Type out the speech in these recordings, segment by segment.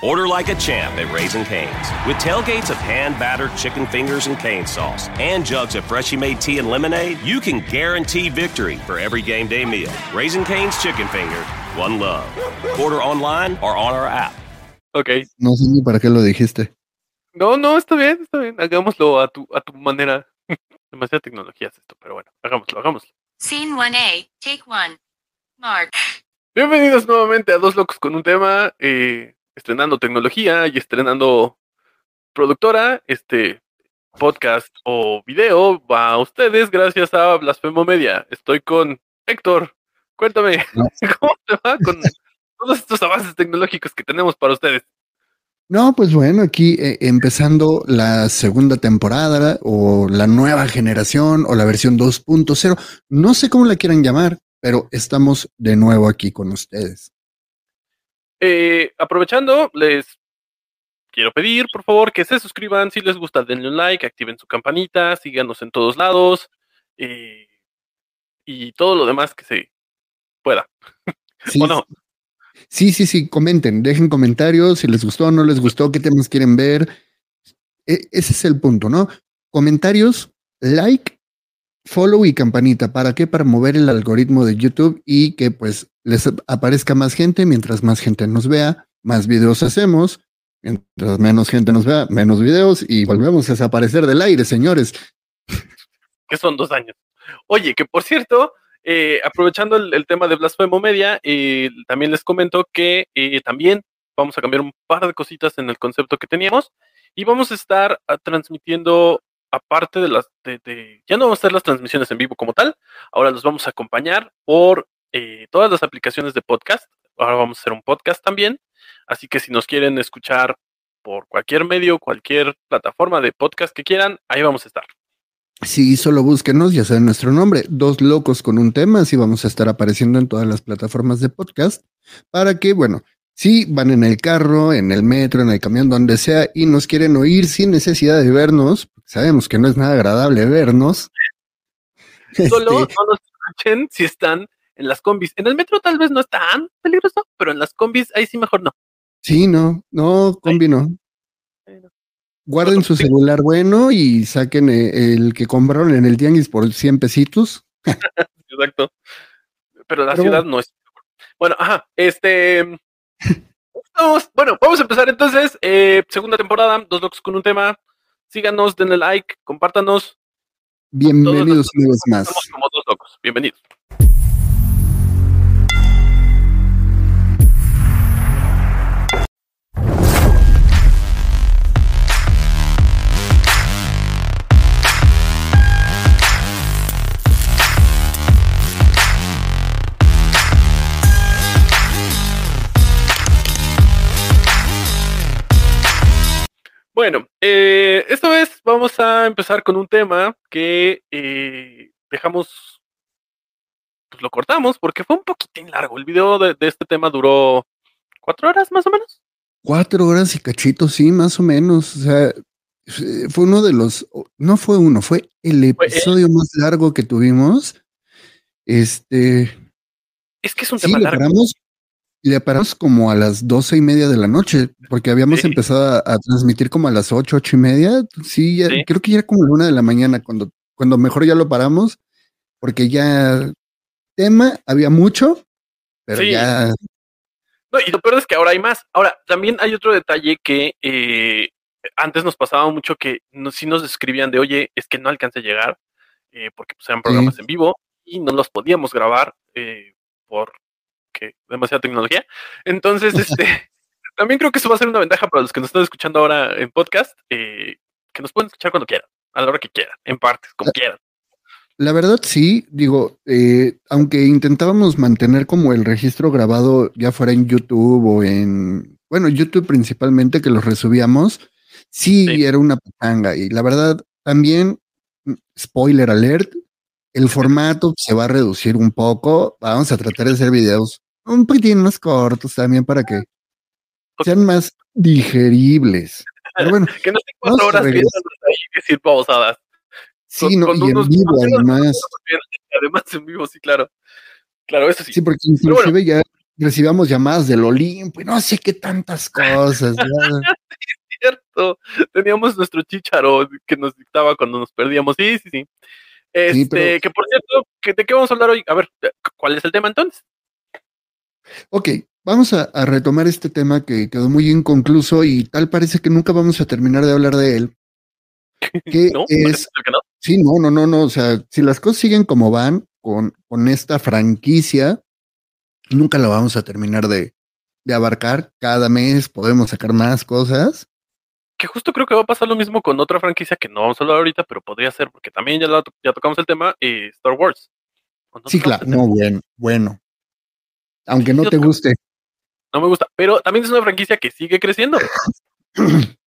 Order like a champ at Raising Cane's. With tailgates of hand battered chicken fingers and cane sauce and jugs of freshly made tea and lemonade, you can guarantee victory for every game day meal. Raising Cane's Chicken Finger, one love. Order online or on our app. Ok. No sé ni para qué lo dijiste. No, no, está bien, está bien. Hagámoslo a tu, a tu manera. Demasiada tecnología es esto, pero bueno, hagámoslo, hagámoslo. Scene 1A, take 1. Mark. Bienvenidos nuevamente a Dos Locos con un tema, eh, estrenando tecnología y estrenando productora, este podcast o video va a ustedes gracias a Blasfemo Media. Estoy con Héctor. Cuéntame, No. ¿cómo te va con todos estos avances tecnológicos que tenemos para ustedes? No, pues bueno, aquí eh, empezando la segunda temporada o la nueva generación o la versión 2.0. No sé cómo la quieran llamar, pero estamos de nuevo aquí con ustedes. Eh, aprovechando, les quiero pedir, por favor, que se suscriban. Si les gusta, denle un like, activen su campanita, síganos en todos lados eh, y todo lo demás que se pueda. Sí, ¿O no? sí, sí, sí, comenten, dejen comentarios si les gustó, no les gustó, qué temas quieren ver. E- ese es el punto, ¿no? Comentarios, like, follow y campanita. ¿Para qué? Para mover el algoritmo de YouTube y que pues les aparezca más gente. Mientras más gente nos vea, más videos hacemos. Mientras menos gente nos vea, menos videos y volvemos a desaparecer del aire, señores. que son dos años. Oye, que por cierto, eh, aprovechando el, tema de Blasfemo Media, eh, también les comento que eh, también vamos a cambiar un par de cositas en el concepto que teníamos y vamos a estar ah, transmitiendo, aparte de las, de, de- ya no vamos a hacer las transmisiones en vivo como tal, ahora los vamos a acompañar por eh, todas las aplicaciones de podcast. Ahora vamos a hacer un podcast también, así que si nos quieren escuchar por cualquier medio, cualquier plataforma de podcast que quieran, ahí vamos a estar. Si solo búsquenos, ya saben nuestro nombre, Dos Locos con un tema, así vamos a estar apareciendo en todas las plataformas de podcast, para que, bueno, si van en el carro, en el metro, en el camión, donde sea, y nos quieren oír sin necesidad de vernos, sabemos que no es nada agradable vernos. Solo este, no nos escuchen si están en las combis. En el metro tal vez no es tan peligroso, pero en las combis ahí sí mejor no. sí, no, no, combi no. Guarden su celular bueno y saquen eh, el que compraron en el tianguis por 100 pesitos. Exacto. Pero la Pero ciudad no es. Bueno, ajá, este. Vamos, bueno, vamos a empezar entonces. eh, segunda temporada, dos locos con un tema. Síganos, denle like, compártanos. Bienvenidos una vez más. Somos como dos locos. Bienvenidos. Bueno, eh, esta vez vamos a empezar con un tema que eh, dejamos, pues lo cortamos porque fue un poquitín largo. El video de, de este tema duró cuatro horas más o menos. Cuatro horas y cachito, sí, más o menos. O sea, f- fue uno de los, no fue uno, fue el Fue el- episodio más largo que tuvimos. Este, Es que es un sí, tema largo. paramos, le paramos como a las doce y media de la noche, porque habíamos Sí. empezado a, a transmitir como a las ocho, ocho y media. Sí, ya- Sí. creo que ya era como la una de la mañana cuando, cuando mejor ya lo paramos, porque ya tema había mucho, pero Sí. ya No, y lo peor es que ahora hay más. Ahora, también hay otro detalle que eh, antes nos pasaba mucho que no, sí nos escribían de, oye, es que no alcancé a llegar, eh, porque pues, eran programas en vivo y no los podíamos grabar eh, porque demasiada tecnología. Entonces, este, también creo que eso va a ser una ventaja para los que nos están escuchando ahora en podcast, eh, que nos pueden escuchar cuando quieran, a la hora que quieran, en partes, como quieran. La verdad sí, digo, eh, aunque intentábamos mantener como el registro grabado ya fuera en YouTube o en bueno, YouTube principalmente, que los resubíamos, sí, Sí. era una pachanga. Y la verdad, también, mm, spoiler alert, el formato se va a reducir un poco. Vamos a tratar de hacer videos un poquitín más cortos también para que sean más digeribles. Pero bueno, Que no estén cuatro horas viéndonos ahí decir babosadas. sí, Con- no, con y en vivo además. Además en vivo, sí, claro. Claro, eso sí. Sí, porque Pero bueno. inclusive ya recibamos llamadas del Olimpo y no sé qué tantas cosas. ya. cierto. Teníamos nuestro chicharo que nos dictaba cuando nos perdíamos. Sí, sí, sí. Este, pero- que por cierto, ¿de qué vamos a hablar hoy? A ver, ¿cuál es el tema entonces? Ok, vamos a, a retomar este tema que quedó muy inconcluso y tal parece que nunca vamos a terminar de hablar de él. Que ¿No? es, ¿El que no? sí, no, no, no, no, o sea, si las cosas siguen como van con, con esta franquicia, nunca la vamos a terminar de, de abarcar. Cada mes podemos sacar más cosas. Que justo creo que va a pasar lo mismo con otra franquicia que no vamos a hablar ahorita, pero podría ser, porque también ya, la ya tocamos el tema, eh, Star Wars. ¿O no Sí, claro, no, bueno, bueno. Aunque no te guste. No me gusta, pero también es una franquicia que sigue creciendo.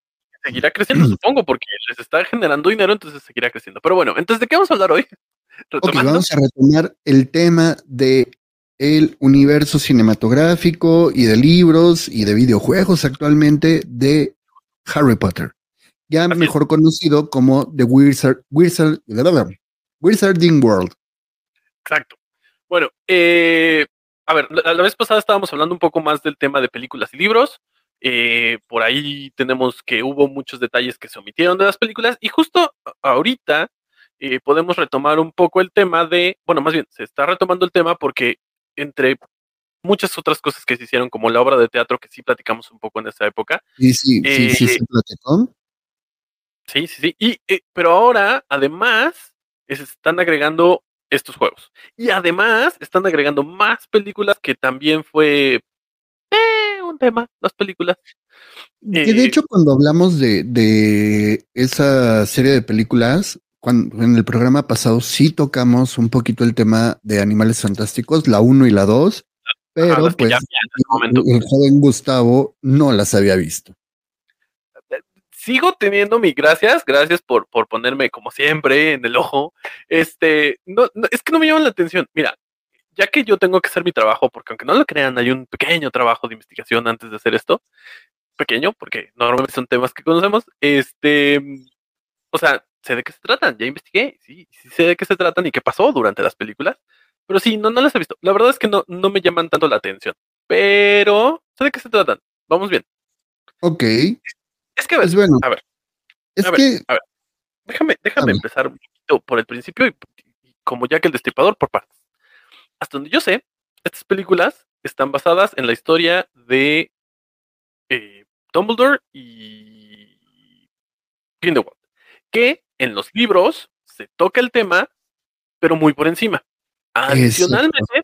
seguirá creciendo, supongo, porque les está generando dinero, entonces seguirá creciendo. Pero bueno, entonces, ¿de qué vamos a hablar hoy? Ok, Retomando. vamos a retomar el tema de el universo cinematográfico y de libros y de videojuegos actualmente de Harry Potter, ya Así es. mejor conocido como The Wizard, Wizard, Wizarding World. Exacto. Bueno, eh, a ver, la, la vez pasada estábamos hablando un poco más del tema de películas y libros. Eh, por ahí tenemos que hubo muchos detalles que se omitieron de las películas y justo ahorita eh, podemos retomar un poco el tema de, bueno, más bien, se está retomando el tema porque entre muchas otras cosas que se hicieron, como la obra de teatro que sí platicamos un poco en esa época, Sí, sí, sí, sí, Eh, se platicó. Sí, sí, sí. Y, eh, pero ahora, además, eh, se están agregando estos juegos. Y además, están agregando más películas que también fue eh, un tema, las películas. Que de eh, hecho, cuando hablamos de, de esa serie de películas, cuando, en el programa pasado sí tocamos un poquito el tema de Animales Fantásticos, la 1 y la 2, pero pues ya el joven Gustavo no las había visto. Sigo teniendo mi gracias, gracias por, por ponerme como siempre en el ojo. Este, no, no, es que no me llaman la atención. Mira, ya que yo tengo que hacer mi trabajo, porque aunque no lo crean, hay un pequeño trabajo de investigación antes de hacer esto. Pequeño, porque normalmente son temas que conocemos. Este, o sea, sé de qué se tratan, ya investigué, sí, sí sé de qué se tratan y qué pasó durante las películas. Pero sí, no, no las he visto. La verdad es que no, no me llaman tanto la atención. Pero sé de qué se tratan. Vamos bien. Ok, Es que, a ver, pues bueno, a ver, es a ver, que a ver. Déjame, déjame empezar un poquito por el principio y, y como ya que el destripador por partes. Hasta donde yo sé, estas películas están basadas en la historia de eh, Dumbledore y Grindelwald, que en los libros se toca el tema, pero muy por encima. Adicionalmente,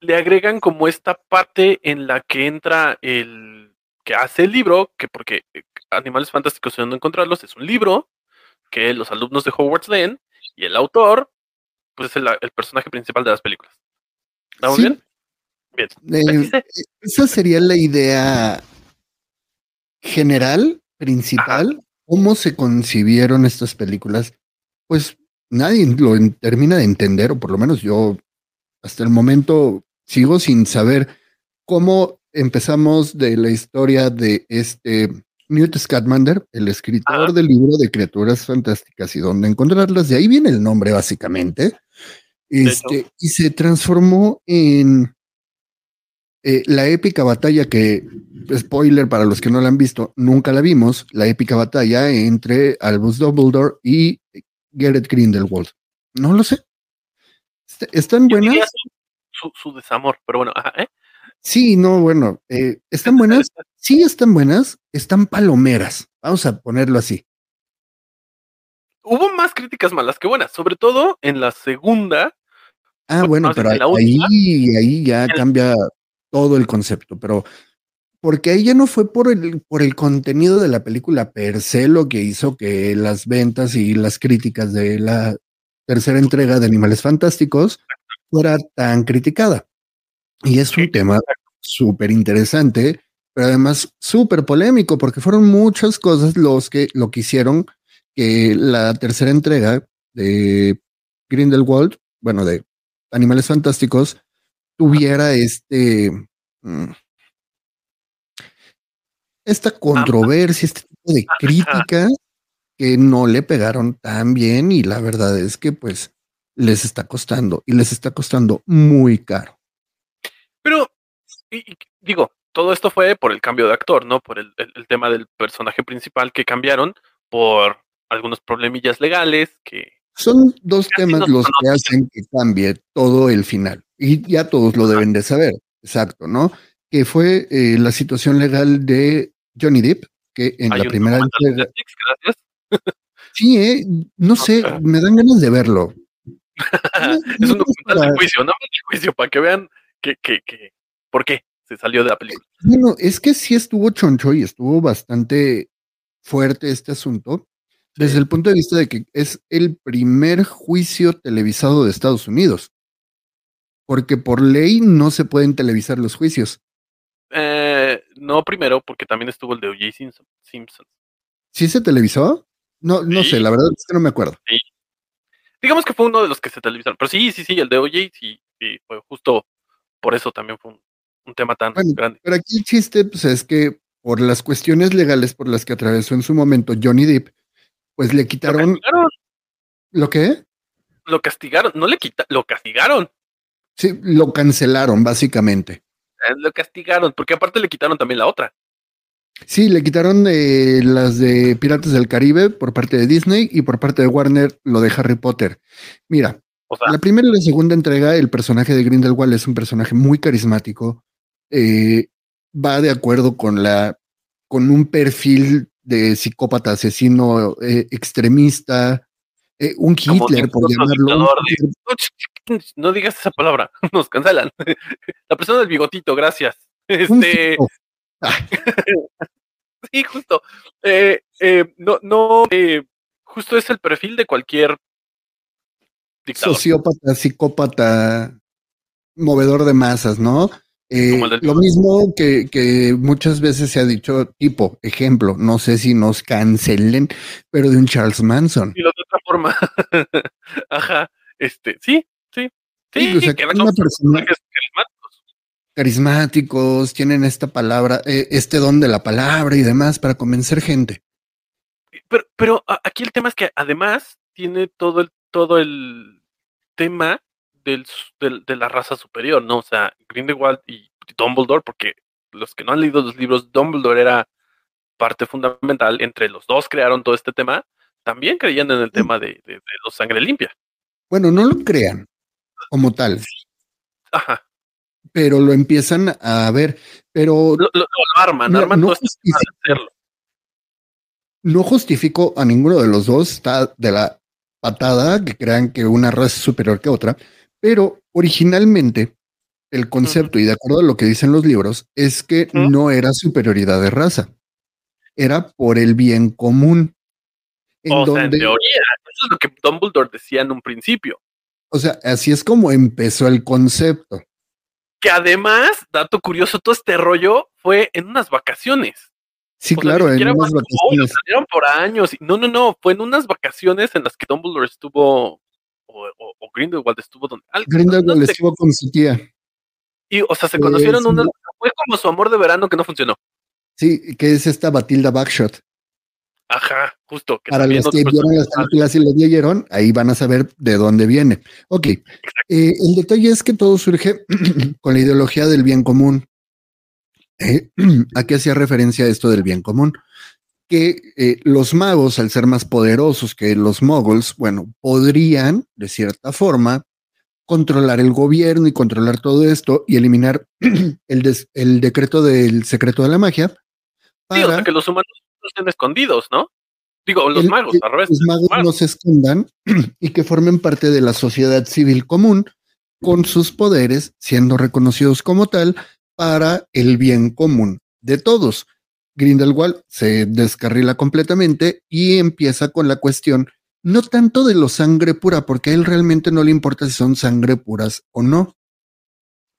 le agregan como esta parte en la que entra el que hace el libro, que porque eh, Animales Fantásticos y dónde encontrarlos es un libro que los alumnos de Hogwarts leen y el autor, pues es el, el personaje principal de las películas. ¿Estamos Sí. bien? Bien. eh, Así sé. esa sería la idea general, principal, cómo se concibieron estas películas. Pues nadie lo termina de entender, o por lo menos yo hasta el momento sigo sin saber cómo empezamos de la historia de este Newt Scamander, el escritor del libro de criaturas fantásticas y dónde encontrarlas. De ahí viene el nombre, básicamente. Este, y se transformó en eh, la épica batalla que, spoiler para los que no la han visto, nunca la vimos, la épica batalla entre Albus Dumbledore y Garrett Grindelwald. No lo sé. Est- ¿Están Yo buenas? Su- su desamor, pero bueno, ajá, ¿eh? Sí, no, bueno, eh, ¿están buenas? Sí, están buenas, están palomeras. Vamos a ponerlo así. Hubo más críticas malas que buenas, sobre todo en la segunda. Ah, Bueno, bueno, no, pero ahí, última. ahí, ahí ya cambia todo el concepto, pero porque ahí ya no fue por el, por el contenido de la película per se lo que hizo que las ventas y las críticas de la tercera entrega de Animales Fantásticos fuera tan criticada. Y es un Sí, tema súper interesante pero además súper polémico porque fueron muchas cosas los que lo que hicieron que la tercera entrega de Grindelwald, bueno, de Animales Fantásticos, tuviera este mm, esta controversia, este tipo de crítica que no le pegaron tan bien y la verdad es que pues les está costando y les está costando muy caro. Pero, y- y digo, todo esto fue por el cambio de actor, ¿no? Por el, el- el tema del personaje principal que cambiaron, por algunos problemillas legales que... Son dos temas los que hacen que cambie todo el final. Y ya todos lo deben de saber. Exacto, ¿no? Que fue eh, la situación legal de Johnny Depp, que en hay la primera entrega. Netflix, gracias. Sí, eh, no sé, me dan ganas de verlo. es un documental de juicio, no de juicio, para que vean que, que, que, por qué se salió de la película. Bueno, es que sí estuvo choncho y estuvo bastante fuerte este asunto, desde el punto de vista de que es el primer juicio televisado de Estados Unidos. Porque por ley no se pueden televisar los juicios. Eh, no primero, porque también estuvo el de O.J. Simpson. Simpson. ¿Sí se televisó? No, no Sí. sé, la verdad es que no me acuerdo. Digamos que fue uno de los que se televisaron. Pero sí, sí, sí, el de O.J. sí, sí, fue justo por eso también fue un, un tema tan Bueno, grande. Pero aquí el chiste pues, es que por las cuestiones legales por las que atravesó en su momento Johnny Depp, pues le Lo quitaron castigaron, lo que lo castigaron, no le quita, lo castigaron. sí, lo cancelaron básicamente. eh, Lo castigaron, porque aparte le quitaron también la otra. Sí, le quitaron eh, las de Piratas del Caribe por parte de Disney y por parte de Warner lo de Harry Potter. Mira, O sea, la primera y la segunda entrega, el personaje de Grindelwald es un personaje muy carismático. eh, va de acuerdo con la con un perfil de psicópata asesino eh, extremista, eh, un Hitler, por llamarlo. de- No digas esa palabra, nos cancelan. La persona del bigotito, gracias. Este, sí, justo. Eh, no, no, justo es el perfil de cualquier dictador. sociópata, psicópata, movedor de masas, ¿no? Eh, lo mismo que, que muchas veces se ha dicho, tipo, ejemplo, no sé si nos cancelen, pero de un Charles Manson. Y lo de otra forma. Ajá. Este, sí, sí. Sí, Sí, o sea, que una persona- personajes carismáticos. Carismáticos, tienen esta palabra, eh, este don de la palabra y demás para convencer gente. Pero, pero aquí el tema es que además tiene todo el, todo el tema del, de la raza superior, ¿no? O sea, Grindelwald y Dumbledore, porque los que no han leído los libros, Dumbledore era parte fundamental, entre los dos crearon todo este tema, también creían en el tema de, de, de los sangre limpia. Bueno, no lo crean como tal, Ajá. pero lo empiezan a ver, pero Lo, lo- lo arman, Mira, arman no todo este tema de justifico. hacerlo. no justifico a ninguno de los dos, está de la patada que crean que una raza es superior que otra, pero originalmente el concepto y de acuerdo a lo que dicen los libros es que no era superioridad de raza, era por el bien común. En o sea, en teoría, eso es lo que Dumbledore decía en un principio. o sea, así es como empezó el concepto. Que además, dato curioso, todo este rollo fue en unas vacaciones. Sí, O sea, claro, ni en unas fue como, "Oh, lo vacaciones. planearon por años. No, no, no, fue en unas vacaciones en las que Dumbledore estuvo, o, o- o Grindelwald estuvo donde. Grindelwald no estuvo con su tía. y, o sea, se Eh, conocieron sí. unas. Fue como su amor de verano que no funcionó. Sí, que es esta Batilda Backshot. Ajá, justo. Que Para los que vieron las películas y las leyeron, ahí van a saber de dónde viene. Ok, eh, el detalle es que todo surge con la ideología del bien común. Eh, ¿A qué hacía referencia esto del bien común? Que eh, los magos, al ser más poderosos que los moguls, bueno, podrían, de cierta forma, controlar el gobierno y controlar todo esto y eliminar el, des- el decreto del secreto de la magia. Sí, Para o sea, que los humanos no estén escondidos, ¿no? Digo, los el- magos, al revés. Los magos magos. no se escondan y que formen parte de la sociedad civil común con sus poderes siendo reconocidos como tal para el bien común de todos. Grindelwald se descarrila completamente y empieza con la cuestión no tanto de lo sangre pura, porque a él realmente no le importa si son sangre puras o no.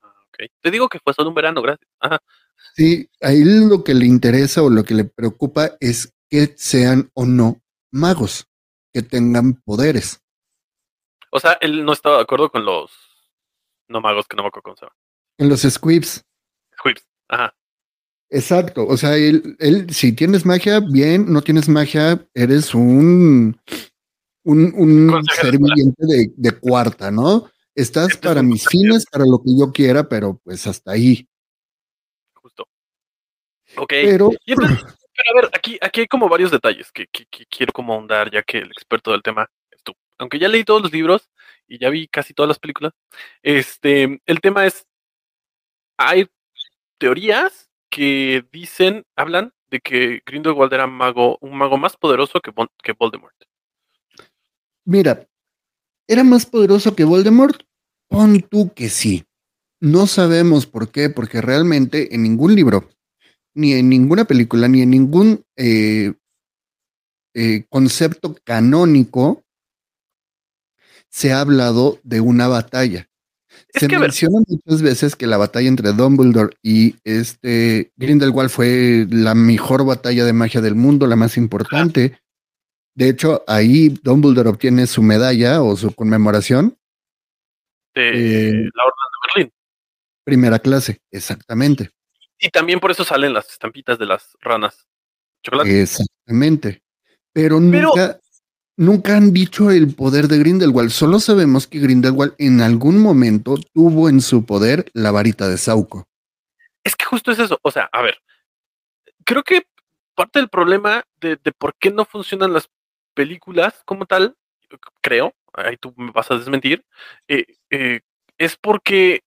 Ah. Te digo que fue solo un verano, gracias. Ajá. Sí, ahí lo que le interesa o lo que le preocupa es que sean o no magos, que tengan poderes. O sea, él no estaba de acuerdo con los no magos que no me acuerdo. En los squibs. Squibs. Ajá. Exacto. O sea, él, él, si tienes magia, bien, no tienes magia, eres un, un, un ser viviente de, de cuarta, ¿no? Estás Este es para mis fines, para lo que yo quiera, pero pues hasta ahí. Justo. Ok. Pero pero a ver, aquí, aquí hay como varios detalles que, que- que quiero como ahondar, ya que el experto del tema es tú. Aunque ya leí todos los libros y ya vi casi todas las películas, este, el tema es, hay teorías que dicen, hablan de que Grindelwald era mago, un mago más poderoso que, que Voldemort. Mira, ¿era más poderoso que Voldemort? Pon tú que sí. No sabemos por qué, porque realmente en ningún libro, ni en ninguna película, ni en ningún eh, eh, concepto canónico se ha hablado de una batalla. Es se menciona muchas veces que la batalla entre Dumbledore y este Grindelwald fue la mejor batalla de magia del mundo, la más importante. De hecho, ahí Dumbledore obtiene su medalla o su conmemoración, de Eh, la Orden de Berlín. primera clase, exactamente. Y también por eso salen las estampitas de las ranas. Chocolate. Exactamente. Pero Pero- nunca, nunca han dicho el poder de Grindelwald. Solo sabemos que Grindelwald en algún momento tuvo en su poder la varita de Sauco. Es que justo es eso. O sea, a ver, creo que parte del problema de, por qué no funcionan las películas como tal, creo, ahí tú me vas a desmentir, eh, eh, es porque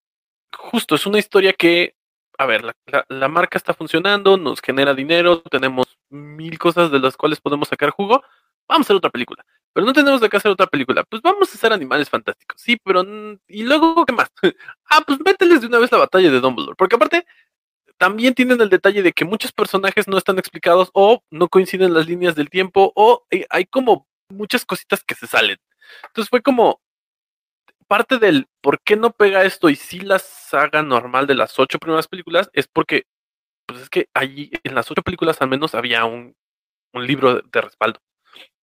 justo es una historia que, a ver, la marca está funcionando, nos genera dinero, tenemos mil cosas de las cuales podemos sacar jugo, vamos a hacer otra película. Pero no tenemos de qué hacer otra película. Pues vamos a hacer animales fantásticos. Sí, pero... mm, ¿Y luego qué más? ah, pues mételes de una vez la batalla de Dumbledore. Porque aparte, también tienen el detalle de que muchos personajes no están explicados o no coinciden las líneas del tiempo o hay, hay como muchas cositas que se salen. Entonces fue como parte del por qué no pega esto y si la saga normal de las ocho primeras películas es porque pues es que allí en las ocho películas al menos había un, un libro de respaldo.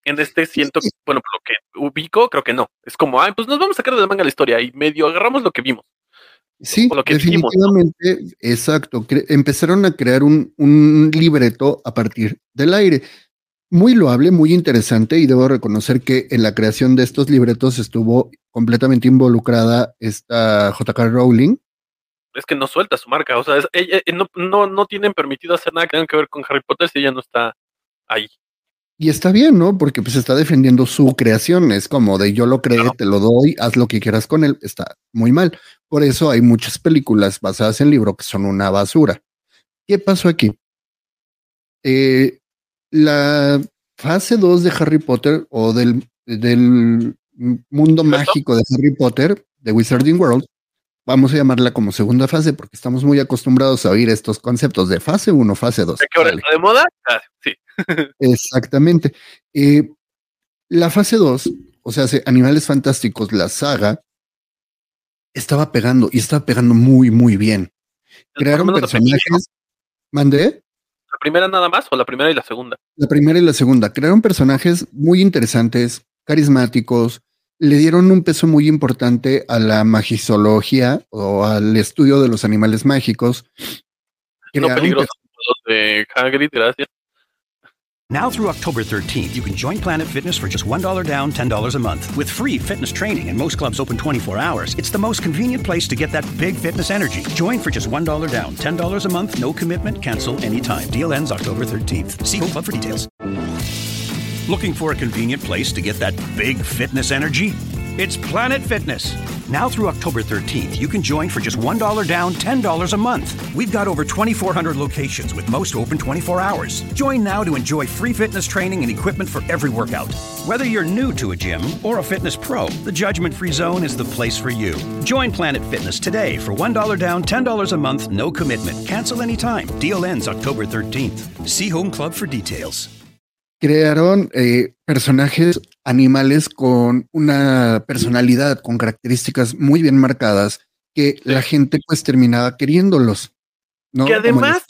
En este siento, bueno, por lo que ubico, creo que no. Es como, ay, pues nos vamos a sacar de la manga la historia y medio agarramos lo que vimos. Sí, lo que dijimos, ¿no? definitivamente, exacto. Empezaron a crear un, un libreto a partir del aire. Muy loable, muy interesante, y debo reconocer que en la creación de estos libretos estuvo completamente involucrada esta J.K. Rowling. es que no suelta su marca. O sea, es- ella- eh, no, no, no tienen permitido hacer nada que tenga que ver con Harry Potter si ella no está ahí. Y está bien, ¿no? Porque pues está defendiendo su creación. Es como de yo lo creé, te lo doy, haz lo que quieras con él. Está muy mal. Por eso hay muchas películas basadas en libro que son una basura. ¿Qué pasó aquí? Eh, la fase 2 de Harry Potter o del, del mundo mágico de Harry Potter, de Wizarding World, vamos a llamarla como segunda fase porque estamos muy acostumbrados a oír estos conceptos de fase 1, fase 2. ¿De qué hora está de moda? Ah, sí. Exactamente. Eh, la fase 2, o sea, se- Animales Fantásticos, la saga, estaba pegando y estaba pegando muy, muy bien. Crearon personajes. ¿Mandé? ¿La primera nada más o la primera y la segunda? La primera y la segunda. Crearon personajes muy interesantes, carismáticos. Le dieron un peso muy importante a la magisología o al estudio de los animales mágicos. No los de Hagrid, gracias. Now through October 13th, you can join Planet Fitness for just $1 down, $10 a month. With free fitness training and most clubs open 24 hours, it's the most convenient place to get that big fitness energy. Join for just $1 down, $10 a month, no commitment, cancel anytime. Deal ends October 13th. See Home Club for details. Looking for a convenient place to get that big fitness energy? It's Planet Fitness. Now through October 13th, you can join for just $1 down, $10 a month. We've got over 2,400 locations with most open 24 hours. Join now to enjoy free fitness training and equipment for every workout. Whether you're new to a gym or a fitness pro, the Judgment Free Zone is the place for you. Join Planet Fitness today for $1 down, $10 a month, no commitment. Cancel anytime. Deal ends October 13th. See Home Club for details. Crearon eh, personajes animales con una personalidad, con características muy bien marcadas, que la gente pues terminaba queriéndolos. ¿no? Que además-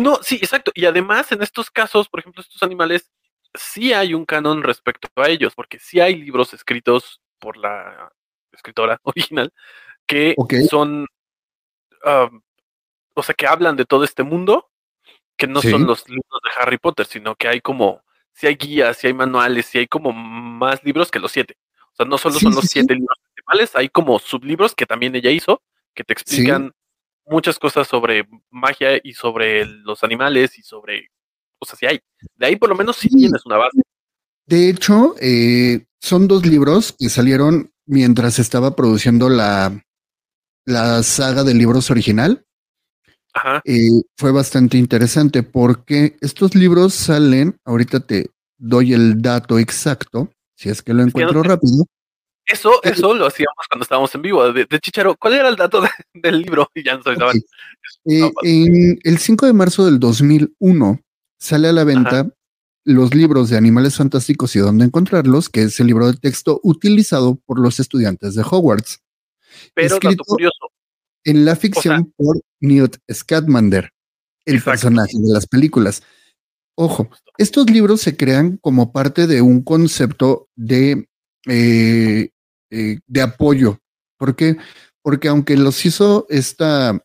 no, sí, exacto. Y además, en estos casos, por ejemplo, estos animales, sí hay un canon respecto a ellos, porque sí hay libros escritos por la escritora original que son, um, o sea, que hablan de todo este mundo, que no Sí. son los libros de Harry Potter, sino que hay como, sí hay guías, sí hay manuales, sí hay como más libros que los siete. O sea, no solo son los siete libros principales, hay como sublibros que también ella hizo, que te explican muchas cosas sobre magia y sobre los animales y sobre, sea, sí hay. De ahí por lo menos sí Sí. tienes una base. De hecho, eh, son dos libros que salieron mientras estaba produciendo la, la saga de libros original. Ajá. Eh, fue bastante interesante porque estos libros salen, ahorita te doy el dato exacto, si es que lo encuentro rápido. Eso, Eh, eso lo hacíamos cuando estábamos en vivo. De, de Chicharo, ¿cuál era el dato de- del libro? Y ya nos avisaban. Ok. Eh, en el 5 de marzo del 2001 sale a la venta los libros de Animales Fantásticos y dónde encontrarlos, que es el libro de texto utilizado por los estudiantes de Hogwarts. Pero dato curioso, En la ficción por Newt Scamander, el Exacto. personaje de las películas. Ojo, estos libros se crean como parte de un concepto de, eh, eh, de apoyo. ¿Por qué? Porque aunque los hizo esta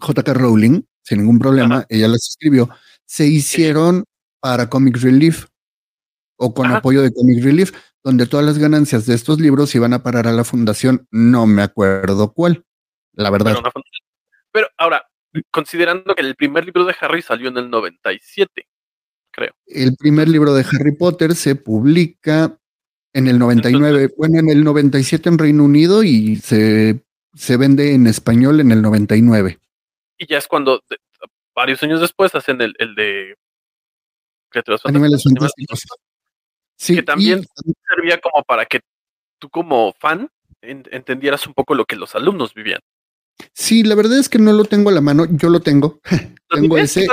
J.K. Rowling, sin ningún problema, Ajá. ella las escribió, se hicieron para Comic Relief o con Ajá. apoyo de Comic Relief, donde todas las ganancias de estos libros iban a parar a la fundación, no me acuerdo cuál, la verdad. pero, ahora, considerando que el primer libro de Harry salió en el 97, El primer libro de Harry Potter se publica en el 99, bueno, en el 97 en Reino Unido y se, se vende en español en el 99. y ya es cuando de- varios años después hacen el, el de criaturas Animales fantásticos. Sí, que también y- servía como para que tú como fan en- entendieras un poco lo que los alumnos vivían. Sí, la verdad es que no lo tengo a la mano, yo lo tengo. ¿Lo Tengo ese,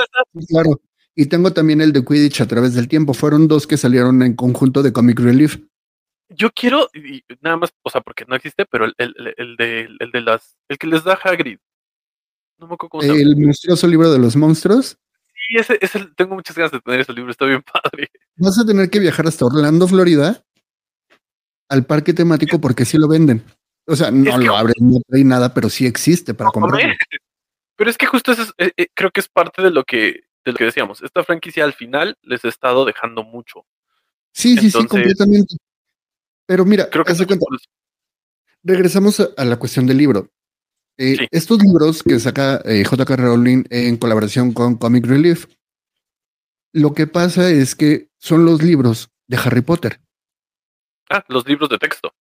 claro. Y tengo también el de Quidditch a través del tiempo. Fueron dos que salieron en conjunto de Comic Relief. Yo quiero, y nada más, o sea, porque no existe, pero el, el, el- el de, el de las, el que les da Hagrid. No me acuerdo cómo se llama. El monstruoso libro de los monstruos. Sí, ese, ese, tengo muchas ganas de tener ese libro, está bien padre. Vas a tener que viajar hasta Orlando, Florida, al parque temático porque sí lo venden. O sea, no Es que- lo abren, no trae nada, pero sí existe para comprarlo. Pero es que justo eso es- eh, eh, creo que es parte de lo que, de lo que decíamos. Esta franquicia al final les ha estado dejando mucho. Sí, sí, sí, completamente. Pero mira, Creo que cuenta, regresamos a, a la cuestión del libro. Eh, Sí. Estos libros que saca eh, J.K. Rowling en colaboración con Comic Relief, lo que pasa es que son los libros de Harry Potter. ah, los libros de texto.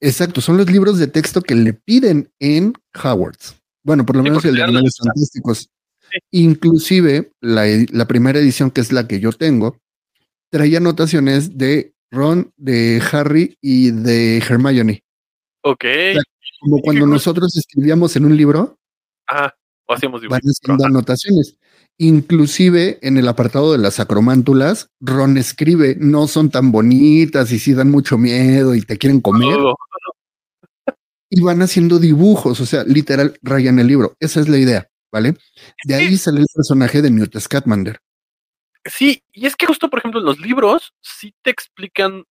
Exacto, son los libros de texto que le piden en Hogwarts. Bueno, por lo menos el de Animales Fantásticos. Sí. Inclusive la, la primera edición, que es la que yo tengo, traía anotaciones de Ron, de Harry y de Hermione. Ok. Como cuando nosotros escribíamos en un libro, Ah, o hacíamos van dibujos. haciendo Ajá. anotaciones. Inclusive en el apartado de las acromántulas, Ron escribe, no son tan bonitas y sí dan mucho miedo y te quieren comer. Y van haciendo dibujos, o sea, literal rayan el libro. Esa es la idea, ¿vale? De ahí sale el personaje de Newt Scamander. Sí, y es que justo, por ejemplo, en los libros sí te explican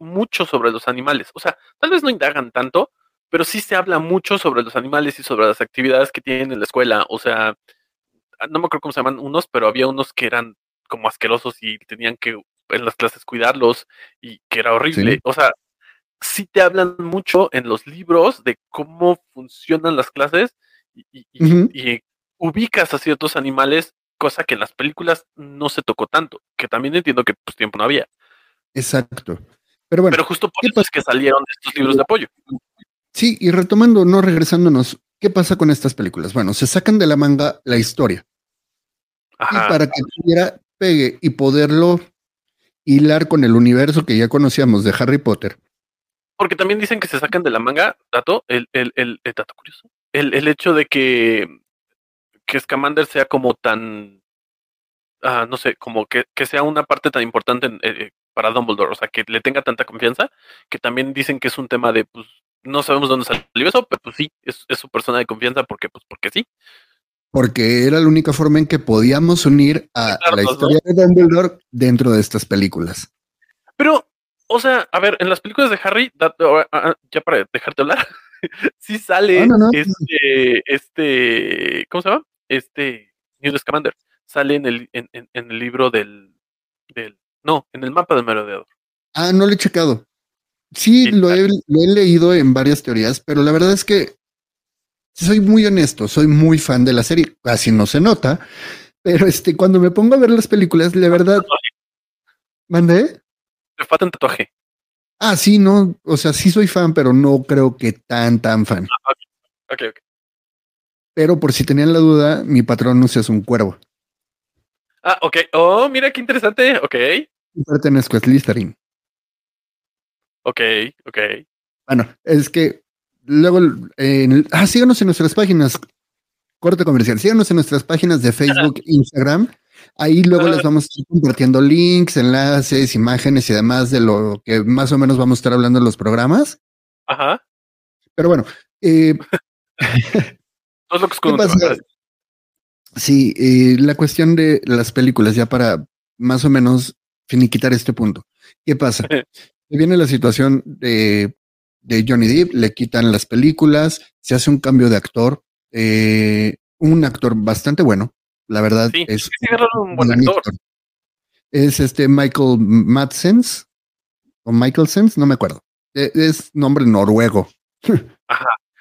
mucho sobre los animales. O sea, tal vez no indagan tanto, pero sí se habla mucho sobre los animales y sobre las actividades que tienen en la escuela. O sea, ah, no me acuerdo cómo se llaman unos, pero había unos que eran como asquerosos y tenían que en las clases cuidarlos y que era horrible. Sí. O sea, sí te hablan mucho en los libros de cómo funcionan las clases y, y- y- y ubicas a ciertos animales, cosa que en las películas no se tocó tanto, que también entiendo que pues tiempo no había. Exacto. Pero bueno, Pero justo por ¿qué eso es que salieron estos libros de apoyo. sí, y retomando, no regresándonos, ¿qué pasa con estas películas? Bueno, se sacan de la manga la historia y Ajá. para que tuviera pegue y poderlo hilar con el universo que ya conocíamos de Harry Potter. Porque también dicen que se sacan de la manga, dato, el, el, el, el dato curioso, el, el hecho de que, que Scamander sea como tan, ah, no sé, como que, que sea una parte tan importante en, eh, para Dumbledore, o sea, que le tenga tanta confianza, que también dicen que es un tema de, pues, no sabemos dónde salió eso, pero pues sí, es, es su persona de confianza porque, pues, porque sí. Porque era la única forma en que podíamos unir a la historia de Dumbledore dentro de estas películas. Pero, o sea, a ver, en las películas de Harry, ah, ah, ya para dejarte hablar, sí sale Ah, No, no, no. este, este, ¿cómo se llama? Este, Newt Scamander. Sale en el, en, en- en el libro del, del, no, en el mapa del merodeador. Ah, no lo he checado. Sí, Sí, lo he, lo he leído en varias teorías, pero la verdad es que soy muy honesto, soy muy fan de la serie. Casi no se nota, pero este, cuando me pongo a ver las películas, la verdad, ¿mandé? Le falta un tatuaje. Ah, sí, no, o sea, sí soy fan, pero no creo que tan, tan fan. Ok, ok. Pero por si tenían la duda, mi patrón no es un cuervo. Ah, ok. Oh, mira qué interesante. Ok, Pertenezco a Slytherin. ok, ok. Bueno, es que luego, ah, síganos en nuestras páginas, corte comercial, síganos en nuestras páginas de Facebook, Instagram. Ahí luego les vamos a estar compartiendo links, enlaces, imágenes y demás de lo que más o menos vamos a estar hablando en los programas. Ajá. Pero bueno, eh. Sí, eh, la cuestión de las películas, ya para más o menos finiquitar este punto. ¿Qué pasa? Viene la situación de, de Johnny Depp, le quitan las películas, se hace un cambio de actor, eh, un actor bastante bueno, la verdad Sí, es agarraron un buen actor. Es este Michael Madsen o Michaelsens, no me acuerdo. E- Es nombre noruego.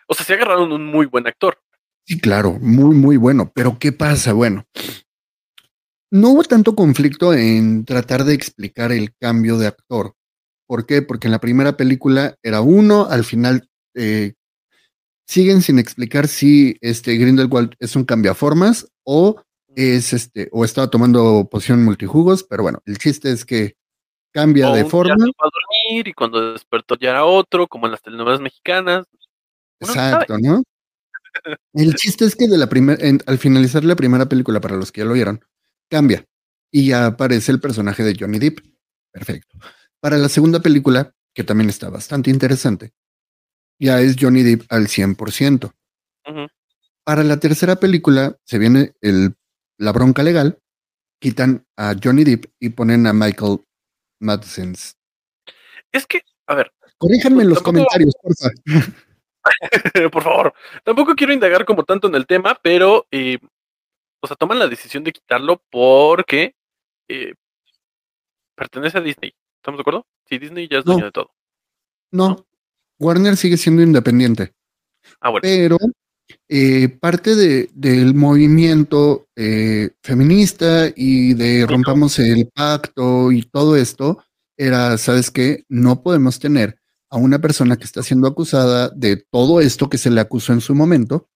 O sea, se agarraron un muy buen actor. Sí, claro, muy, muy bueno. Pero ¿qué pasa? Bueno, no hubo tanto conflicto en tratar de explicar el cambio de actor. ¿Por qué? Porque en la primera película era uno, al final eh, siguen sin explicar si este Grindelwald es un cambiaformas o es este, o estaba tomando poción multijugos, pero bueno, el chiste es que cambia O de forma. se fue a dormir y cuando despertó ya era otro, como en las telenovelas mexicanas. Uno. Exacto, ¿no? El chiste es que de la primera, al finalizar la primera película, para los que ya lo vieron, cambia y ya aparece el personaje de Johnny Depp. Perfecto. Para la segunda película, que también está bastante interesante, ya es Johnny Depp al 100%. Ujú. Para la tercera película se viene el, la bronca legal, quitan a Johnny Depp y ponen a Michael Madsen. Es que, a ver, Corríjanme en los comentarios, porfa. por favor, tampoco quiero indagar como tanto en el tema, pero, eh, o sea, toman la decisión de quitarlo porque eh, pertenece a Disney. ¿Estamos de acuerdo? Sí, Disney ya es No. dueño de todo. No, Warner sigue siendo independiente. Ah, bueno. pero eh, parte de, del movimiento eh, feminista y de rompamos el pacto y todo esto era, ¿sabes qué? No podemos tener a una persona que está siendo acusada de todo esto que se le acusó en su momento,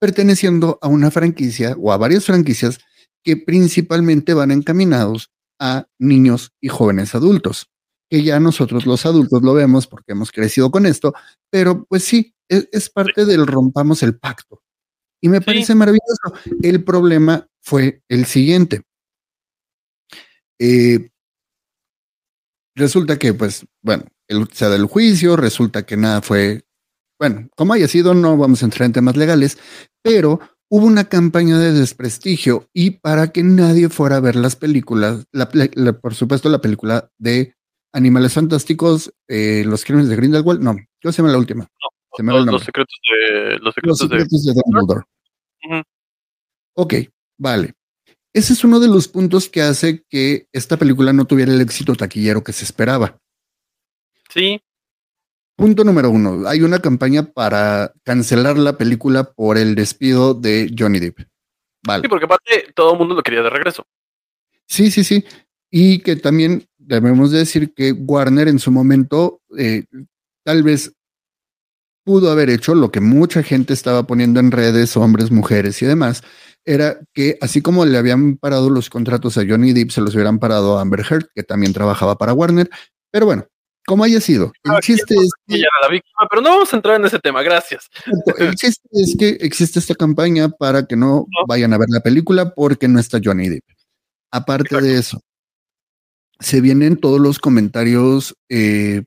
perteneciendo a una franquicia o a varias franquicias que principalmente van encaminados a niños y jóvenes adultos, que ya nosotros los adultos lo vemos porque hemos crecido con esto, pero pues sí, es, es parte del rompamos el pacto. Y me Sí. parece maravilloso. El problema fue el siguiente. Eh, resulta que, pues, bueno, el, se da el juicio, resulta que nada fue, bueno, como haya sido, no vamos a entrar en temas legales, pero hubo una campaña de desprestigio y para que nadie fuera a ver las películas, la- la- la- por supuesto la película de Animales Fantásticos, eh, Los Crímenes de Grindelwald, no, ¿cómo se llama la última? Se me el Los, secretos de los Los secretos de de Dumbledore. Ujú. Ok, vale. Ese es uno de los puntos que hace que esta película no tuviera el éxito taquillero que se esperaba. Sí, Punto número uno. Hay una campaña para cancelar la película por el despido de Johnny Depp. Vale. sí, porque aparte todo el mundo lo quería de regreso. Sí, sí, sí. Y que también debemos decir que Warner en su momento eh, tal vez pudo haber hecho lo que mucha gente estaba poniendo en redes, hombres, mujeres y demás, era que así como le habían parado los contratos a Johnny Depp, se los hubieran parado a Amber Heard, que también trabajaba para Warner. Pero bueno, como haya sido, el Ah, chiste es que la víctima, pero no vamos a entrar en ese tema, gracias. El chiste es que existe esta campaña para que no vayan a ver la película porque no está Johnny Depp. Aparte de eso, se vienen todos los comentarios eh,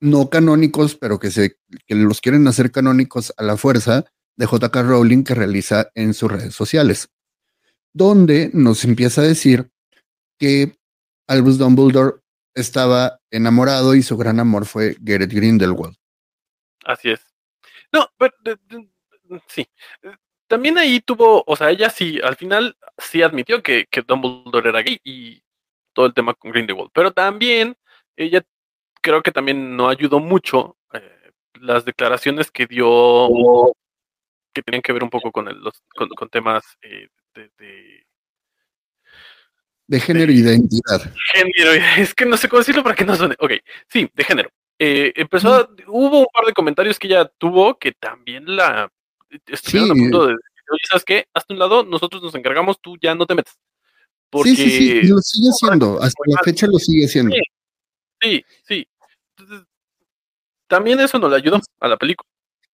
no canónicos, pero que, se, que los quieren hacer canónicos a la fuerza de JK Rowling que realiza en sus redes sociales, donde nos empieza a decir que Albus Dumbledore estaba enamorado y su gran amor fue Garrett Grindelwald. Así es. No, pero sí. También ahí tuvo, o sea, ella sí, al final sí admitió que, que Dumbledore era gay y todo el tema con Grindelwald, pero también ella creo que también no ayudó mucho eh, las declaraciones que dio que tenían que ver un poco con, el, los, con, temas eh, de, de, género y de identidad. Género, es que no sé cómo decirlo para que no suene. Ok, sí, de género. Eh, empezó, hubo un par de comentarios que ella tuvo que también la estuvieron a punto de oye, ¿sabes qué? Hazte un lado, nosotros nos encargamos, tú ya no te metes. Porque... Sí, sí, sí, lo sigue haciendo, hasta la fecha lo sigue haciendo. Sí, sí. también eso no le ayudó a la película.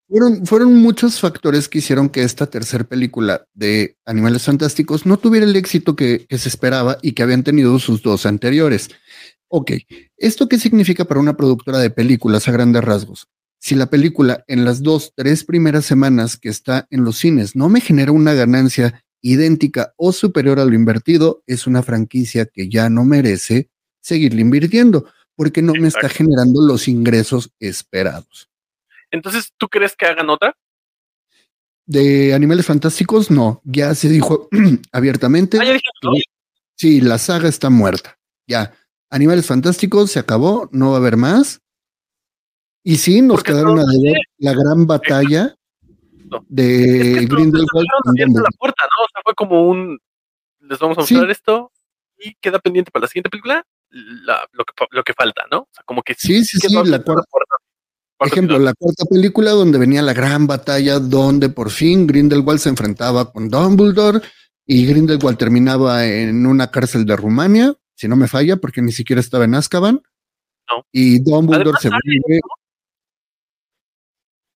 Fueron, fueron muchos factores que hicieron que esta tercera película de Animales Fantásticos no tuviera el éxito que, se esperaba y que habían tenido sus dos anteriores. Ok, ¿esto qué significa para una productora de películas a grandes rasgos? Si la película en las dos, tres primeras semanas que está en los cines no me genera una ganancia idéntica o superior a lo invertido, es una franquicia que ya no merece seguirle invirtiendo porque no me está generando los ingresos esperados. Entonces, ¿tú crees que hagan otra? De Animales Fantásticos, no. Ya se dijo abiertamente. Ah, sí, la saga está muerta. Ya. Animales Fantásticos se acabó, no va a haber más. Y sí, nos quedaron a ver la gran batalla de Grindelwald. la puerta, ¿no? O sea, fue como un. Les vamos a mostrar esto y queda pendiente para la siguiente película lo, que, lo que falta, ¿no? O sea, como que sí, sí, sí, la cuarta. Por ejemplo, la cuarta película donde venía la gran batalla donde por fin Grindelwald se enfrentaba con Dumbledore y Grindelwald terminaba en una cárcel de Rumania, si no me falla, porque ni siquiera estaba en Azkaban. No. Y Dumbledore se vuelve...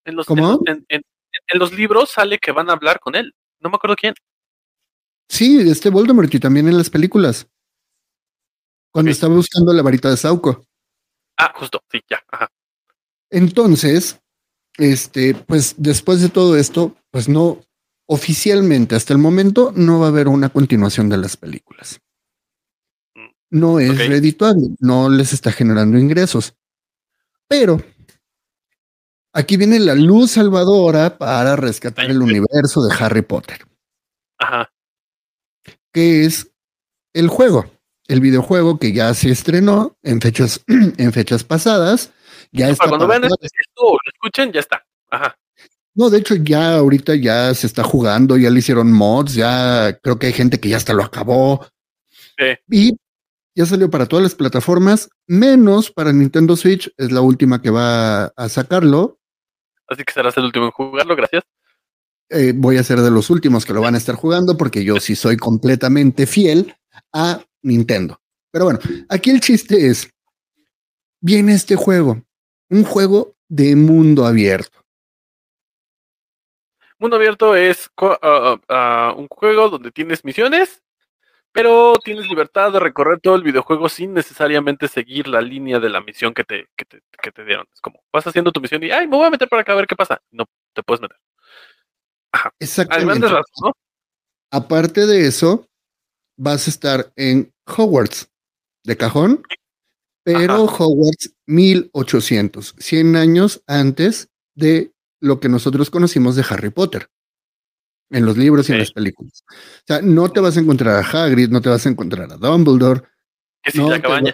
En los, ¿Cómo? En, los libros sale que van a hablar con él. No me acuerdo quién. Sí, este Voldemort y también en las películas. Cuando estaba buscando la varita de Sauco. Ah, justo, sí, ya. Ajá. Entonces, este, pues después de todo esto, pues no, oficialmente hasta el momento no va a haber una continuación de las películas. No es redituable, no les está generando ingresos. Pero aquí viene la luz salvadora para rescatar el universo de Harry Potter. Ajá. Que es el juego, el videojuego que ya se estrenó en fechas, en fechas pasadas ya está. Cuando vean esto, lo escuchen, ya está. Ajá. No, de hecho, ya ahorita ya se está jugando, ya le hicieron mods, ya creo que hay gente que ya hasta lo acabó. Sí. Y ya salió para todas las plataformas, menos para Nintendo Switch, es la última que va a sacarlo. Así que serás el último en jugarlo, gracias. Eh, voy a ser de los últimos que lo van a estar jugando porque yo sí soy completamente fiel a Nintendo. Pero bueno, aquí el chiste es, viene este juego, un juego de mundo abierto. Mundo abierto es ah, ah, ah, un juego donde tienes misiones, pero tienes libertad de recorrer todo el videojuego sin necesariamente seguir la línea de la misión que te, que te, que te dieron. Es como, vas haciendo tu misión y, ay, me voy a meter para acá a ver qué pasa. No te puedes meter. Ajá. Exactamente. Aparte de eso, vas a estar en Hogwarts de cajón pero Hogwarts 1800, 100 años antes de lo que nosotros conocimos de Harry Potter, en los libros y en las películas. O sea, no te vas a encontrar a Hagrid, no te vas a encontrar a Dumbledore. Que sí, la cabaña.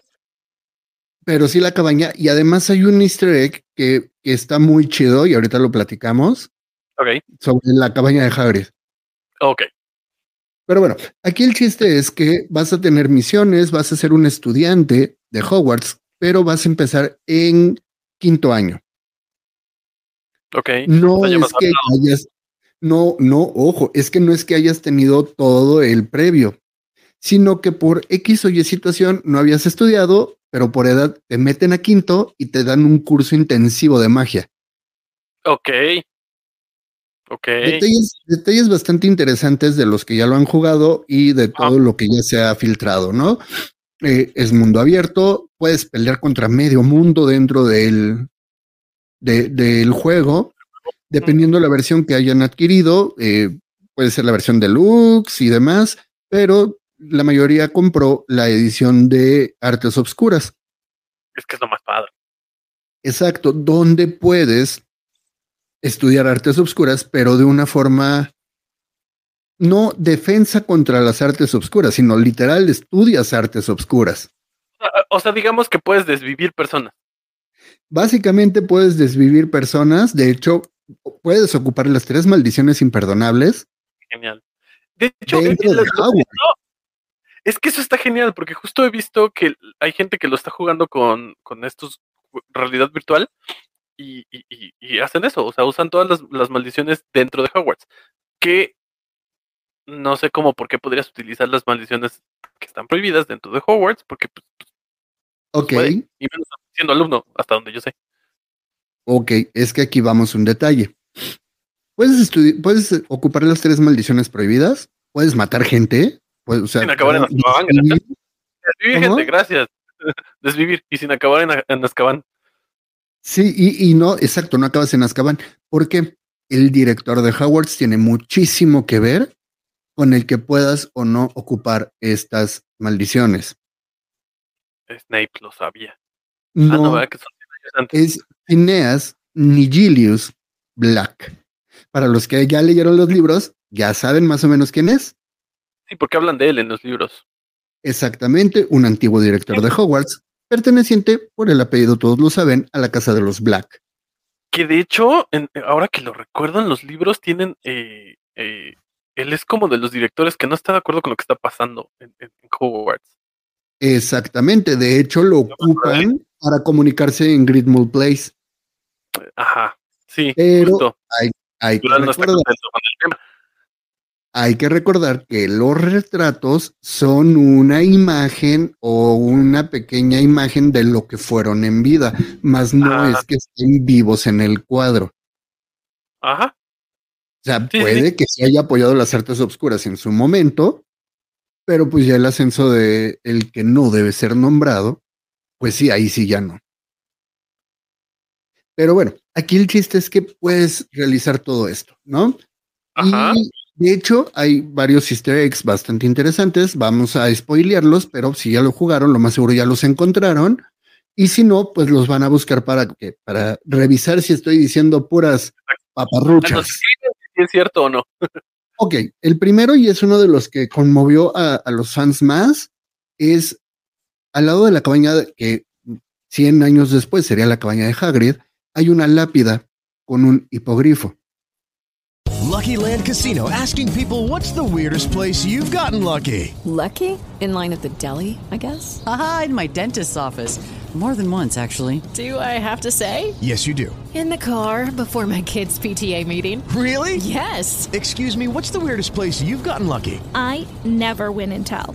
pero sí la cabaña, y además hay un easter egg que, que está muy chido, y ahorita lo platicamos. Ok. Sobre la cabaña de Hagrid. Ok. Pero bueno, aquí el chiste es que vas a tener misiones, vas a ser un estudiante de Hogwarts, pero vas a empezar en quinto año. Ok. No es que hayas, no, no, ojo, es que no es que hayas tenido todo el previo, sino que por X o Y situación no habías estudiado, pero por edad te meten a quinto y te dan un curso intensivo de magia. Ok. Ok. Detalles, bastante interesantes de los que ya lo han jugado y de todo lo que ya se ha filtrado, ¿no? eh, es mundo abierto, puedes pelear contra medio mundo dentro del, de- del juego, dependiendo de la versión que hayan adquirido, eh, puede ser la versión deluxe y demás, pero la mayoría compró la edición de Artes Obscuras. Es que es lo más padre. Exacto, donde puedes estudiar artes obscuras, pero de una forma no defensa contra las artes obscuras, sino literal estudias artes obscuras. O sea, digamos que puedes desvivir personas. Básicamente puedes desvivir personas, de hecho, puedes ocupar las tres maldiciones imperdonables. Genial. De hecho, de es que eso está genial, porque justo he visto que hay gente que lo está jugando con, con estos realidad virtual y, y- y- y hacen eso, o sea, usan todas las, las maldiciones dentro de Hogwarts. Que no sé cómo, por qué podrías utilizar las maldiciones que están prohibidas dentro de Hogwarts, porque pues, Ok, puede. y menos siendo alumno, hasta donde yo sé. Ok, es que aquí vamos a un detalle. Puedes, puedes ocupar las tres maldiciones prohibidas, puedes matar gente, puedes, o sea, Sin acabar en Azkaban, desvivir, Desvivir, gente, gracias. Desvivir y sin acabar en, en Azkaban. Sí, y, y no, exacto, no acabas en Azkaban, porque el director de Hogwarts tiene muchísimo que ver con el que puedas o no ocupar estas maldiciones. Snape lo sabía. Ah, no, No ¿verdad? Que son. Es Phineas Nigilius Black. Para los que ya leyeron los libros, ya saben más o menos quién es. Sí, porque hablan de él en los libros. Exactamente, un antiguo director de Hogwarts, perteneciente, por el apellido todos lo saben, a la casa de los Black. Que de hecho, en- ahora que lo recuerdo, en los libros tienen. eh, eh, él es como de los directores que no está de acuerdo con lo que está pasando en, en- en Hogwarts. Exactamente, de hecho lo ocupan para comunicarse en Gridmore Place. Ajá. Sí, Pero justo. Hay que, no recordar, hay que recordar que los retratos son una imagen o una pequeña imagen de lo que fueron en vida, más no Ah. es que estén vivos en el cuadro. Ajá. O sea, Sí, sí, puede que se haya apoyado las artes obscuras en su momento, pero pues ya el ascenso de el que no debe ser nombrado, pues sí, ahí sí ya no. Pero bueno, aquí el chiste es que puedes realizar todo esto, ¿no? Ajá. Y de hecho, hay varios easter eggs bastante interesantes. Vamos a spoilearlos, pero si ya lo jugaron, lo más seguro ya los encontraron. Y si no, pues los van a buscar para, que- para revisar si estoy diciendo puras paparruchas. si es cierto o no. Ok, el primero y es uno de los que conmovió a, a los fans más es al lado de la cabaña de- que 100 años después sería la cabaña de Hagrid, hay una lápida con un hipogrifo. Lucky Land Casino asking people what's the weirdest place you've gotten lucky? Lucky? In line at the deli, I guess? Aha, in my dentist's office. More than once, actually. Do I have to say? Yes, you do. In the car before my kids' PTA meeting. Really? Yes. Excuse me, what's the weirdest place you've gotten lucky? I never win and tell.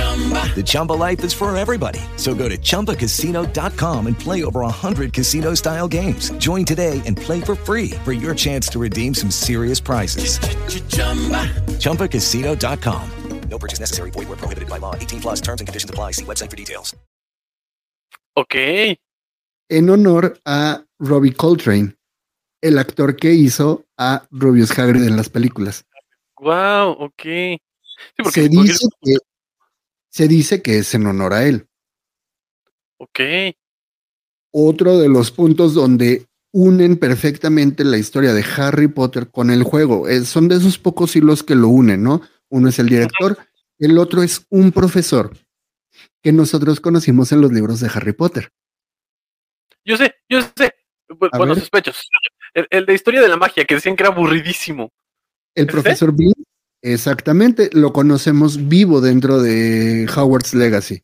The Chumba life is for everybody. So go to ChumbaCasino.com and play over 100 casino style games. Join today and play for free for your chance to redeem some serious prizes. ChumbaCasino.com. No purchase necessary. Void where prohibited by law. 18 plus terms and conditions apply. See website for details. Ok. en honor a Robbie Coltrane, el actor que hizo a Rubius Hagrid en las películas. Wow, ok. Sí, porque Se porque- dice, que, se dice que es en honor a él. Ok. Otro de los puntos donde unen perfectamente la historia de Harry Potter con el juego. Eh, son de esos pocos hilos que lo unen, ¿no? Uno es el director, el otro es un profesor que nosotros conocimos en los libros de Harry Potter. Yo sé, yo sé. Bueno, sospecho. sospecho. El, el de historia de la magia, que decían que era aburridísimo. El ¿Este? profesor Bean, exactamente, lo conocemos vivo dentro de Howard's Legacy.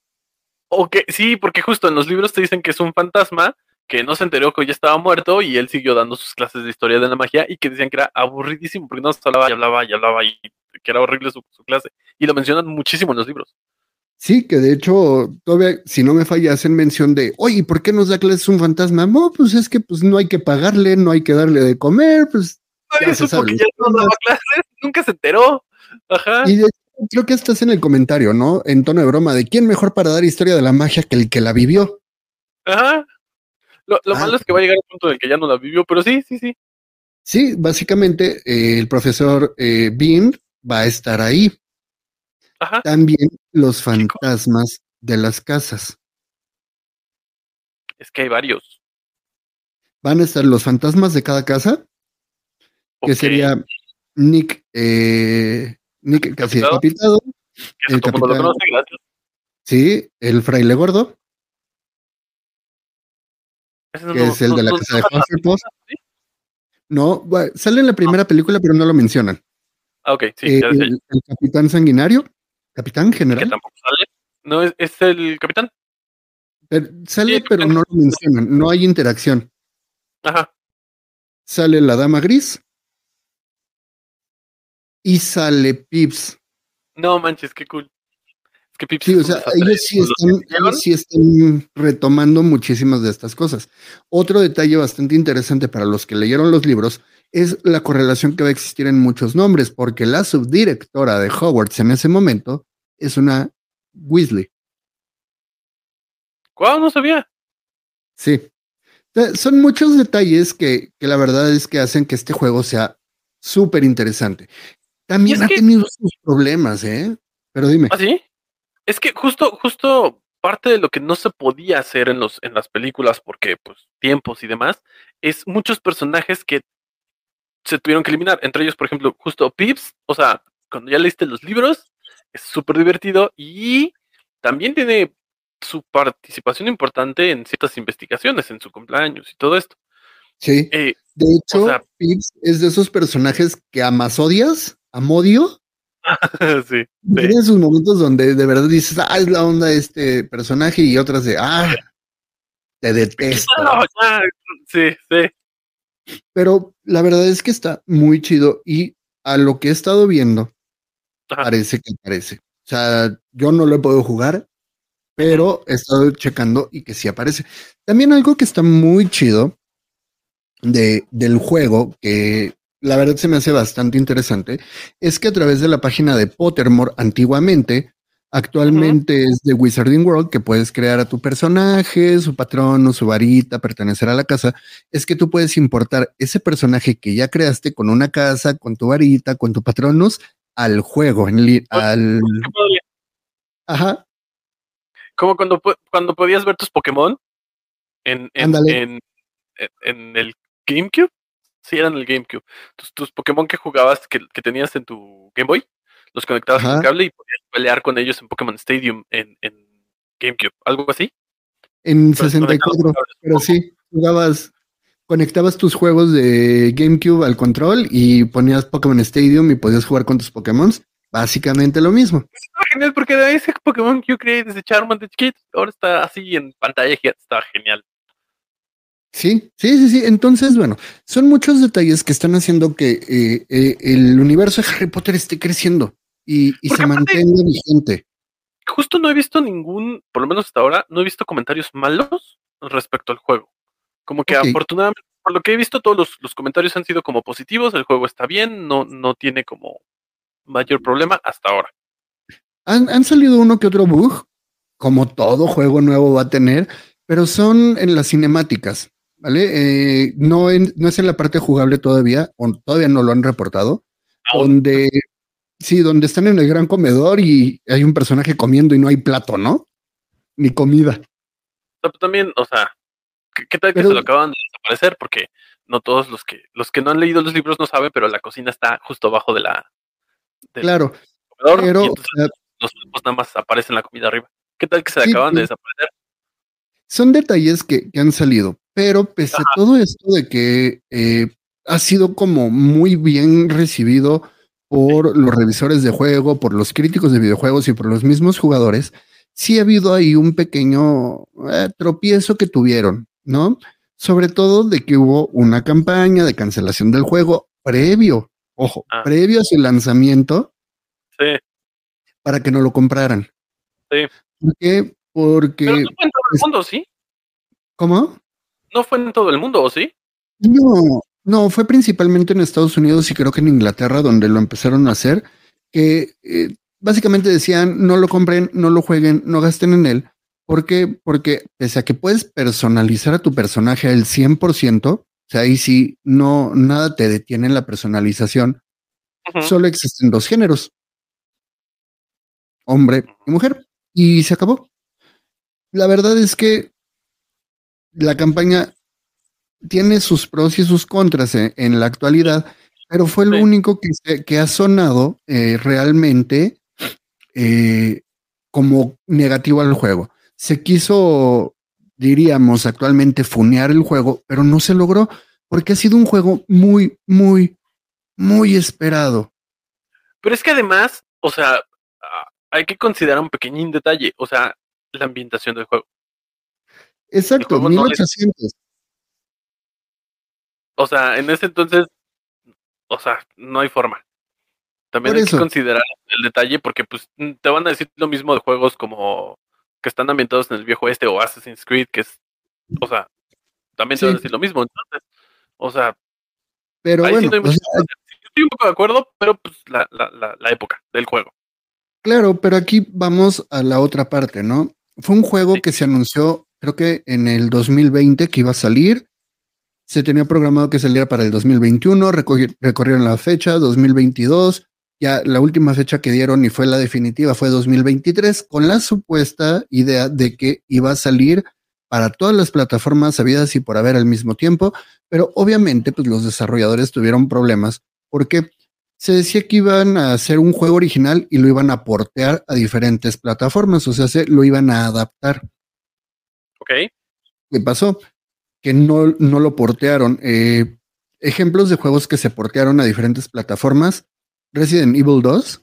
Ok, sí, porque justo en los libros te dicen que es un fantasma que no se enteró que ya estaba muerto y él siguió dando sus clases de historia de la magia y que decían que era aburridísimo porque no se hablaba y hablaba y hablaba y que era horrible su, su clase. Y lo mencionan muchísimo en los libros. Sí, que de hecho, todavía, si no me falla, hacen mención de, oye, ¿por qué nos da clases un fantasma? No, pues es que pues no hay que pagarle, no hay que darle de comer, pues. ya se sabe. ya no daba clases, nunca se enteró. Ajá. Y de creo que estás en el comentario, ¿no? En tono de broma, de quién mejor para dar historia de la magia que el que la vivió. Ajá. Lo, lo Ah, malo es que va a llegar al punto en el que ya no la vivió, pero sí, sí, sí. Sí, básicamente eh, el profesor eh, Bean va a estar ahí. Ajá. También los fantasmas de las casas. Es que hay varios. Van a estar los fantasmas de cada casa, que sería Nick, eh, Nick casi ¿Decapitado? Que el lo capitán- conoce, gracias. sí, el fraile gordo, que no- es el no- de la no- casa de Hufflepuff. ¿sí? No, sale en la primera película, pero no lo mencionan. Ah, ok, sí, Eh, ya el, el capitán sanguinario, capitán Que general, tampoco sale. No, es, es el capitán. pero- sale, Sí, pero capitán. no lo mencionan, no hay interacción. Ajá. Sale la dama gris y sale Pips. No manches, qué cool. Es que Pips Sí, o sea, ellos sí, están, ellos sí están retomando muchísimas de estas cosas. Otro detalle bastante interesante para los que leyeron los libros es la correlación que va a existir en muchos nombres, porque la subdirectora de Hogwarts en ese momento es una Weasley. Guau, no sabía. Sí. Son muchos detalles que, que la verdad es que hacen que este juego sea súper interesante. También es ha que- tenido sus problemas, ¿eh? Pero dime. ¿Ah, sí? Es que justo, justo parte de lo que no se podía hacer en los, en las películas, porque pues tiempos y demás, es muchos personajes que se tuvieron que eliminar. Entre ellos, por ejemplo, justo Pips, o sea, cuando ya leíste los libros, es súper divertido y también tiene su participación importante en ciertas investigaciones, en su cumpleaños y todo esto. Sí. Eh, De hecho, o sea- Pips es de esos personajes que amas odias, amodio. sí, Tiene sus momentos donde de verdad dices, ah, es la onda de este personaje, y otras de, ah, te detesto. No, ya, sí, sí. Pero la verdad es que está muy chido y a lo que he estado viendo, parece que parece. O sea, yo no lo he podido jugar, pero he estado checando y que sí aparece. También algo que está muy chido de, del juego, que la verdad se me hace bastante interesante, es que a través de la página de Pottermore antiguamente, actualmente es de Wizarding World, que puedes crear a tu personaje, su patrono, su varita, pertenecer a la casa, es que tú puedes importar ese personaje que ya creaste con una casa, con tu varita, con tu patronus, al juego, en al... Padre. Ajá, Como cuando, cuando podías ver tus Pokémon en- en el GameCube. Sí, eran el GameCube. Tus, tus Pokémon que jugabas, que, que tenías en tu Game Boy, los conectabas Ajá. con cable y podías pelear con ellos en Pokémon Stadium en, en GameCube. Algo así. en Pues, 64, conectados pero sí, jugabas, conectabas tus juegos de GameCube al control y ponías Pokémon Stadium y podías jugar con tus Pokémon. Básicamente lo mismo. Estaba genial porque de ese Pokémon que yo creé desde Charmander chiquito, ahora está así en pantalla gigante. Estaba genial. Sí, sí, sí, sí. Entonces, bueno, son muchos detalles que están haciendo que eh, eh, el universo de Harry Potter esté creciendo y, y se mantenga vigente. Justo no he visto ningún, por lo menos hasta ahora, no he visto comentarios malos respecto al juego. Como que afortunadamente, por lo que he visto, todos los, los comentarios han sido como positivos, el juego está bien, no, no tiene como mayor problema hasta ahora. Han, han salido uno que otro bug, como todo juego nuevo va a tener, pero son en las cinemáticas, ¿vale? Eh, no, en- no es en la parte jugable todavía, o todavía no lo han reportado, donde, sí, donde están en el gran comedor y hay un personaje comiendo y no hay plato, ¿no? Ni comida. También, o sea, ¿qué, qué tal que Pero- se lo acaban de desaparecer? Porque no todos los que los que no han leído los libros no saben, pero la cocina está justo abajo de la del Claro, comedor pero, y entonces o sea, los cuerpos nada más aparecen la comida arriba. ¿Qué tal que se Sí, acaban de desaparecer? Son detalles que, que han salido, pero pese a todo esto de que eh, ha sido como muy bien recibido por los revisores de juego, por los críticos de videojuegos y por los mismos jugadores, sí ha habido ahí un pequeño eh, tropiezo que tuvieron, ¿no? Sobre todo de que hubo una campaña de cancelación del juego previo, ojo, Ah. previo a su lanzamiento Sí, para que no lo compraran. sí. ¿Por qué? Porque, Pero no fue en todo el mundo, ¿sí? ¿cómo? No fue en todo el mundo, ¿o sí? No, no, fue principalmente en Estados Unidos y creo que en Inglaterra donde lo empezaron a hacer, que eh, básicamente decían no lo compren, no lo jueguen, no gasten en él. ¿Por qué? Porque pese a que puedes personalizar a tu personaje al 100%, o sea, ahí sí, no, nada te detiene en la personalización, solo existen dos géneros, hombre y mujer, y se acabó. La verdad es que la campaña tiene sus pros y sus contras en, en la actualidad, pero fue lo Sí. único que, se- que ha sonado eh, realmente eh, como negativo al juego. Se quiso, diríamos actualmente, funear el juego, pero no se logró porque ha sido un juego muy, muy, muy esperado. Pero es que además, o sea, hay que considerar un pequeñín detalle, o sea, la ambientación del juego. Exacto, juego no es- 1800. O sea, en ese entonces, o sea, no hay forma. También Por hay que considerar el detalle porque pues te van a decir lo mismo de juegos como que están ambientados en el viejo este o Assassin's Creed, que es, o sea, también te van a decir lo mismo. Entonces, o sea, Pero ahí sí no hay mucho sea, estoy un poco de acuerdo, pero pues la, la, la, la época del juego. Claro, pero aquí vamos a la otra parte, ¿no? Fue un juego que se anunció, creo que en el 2020 que iba a salir. Se tenía programado que saliera para el 2021, recorri- recorrieron la fecha, 2022. Ya la última fecha que dieron y fue la definitiva fue 2023, con la supuesta idea de que iba a salir para todas las plataformas habidas y por haber al mismo tiempo, pero obviamente pues los desarrolladores tuvieron problemas porque se decía que iban a hacer un juego original y lo iban a portear a diferentes plataformas, o sea, se lo iban a adaptar. ¿Ok? ¿Qué pasó? Que no, no lo portearon. Eh, ejemplos de juegos que se portearon a diferentes plataformas. Resident Evil 2,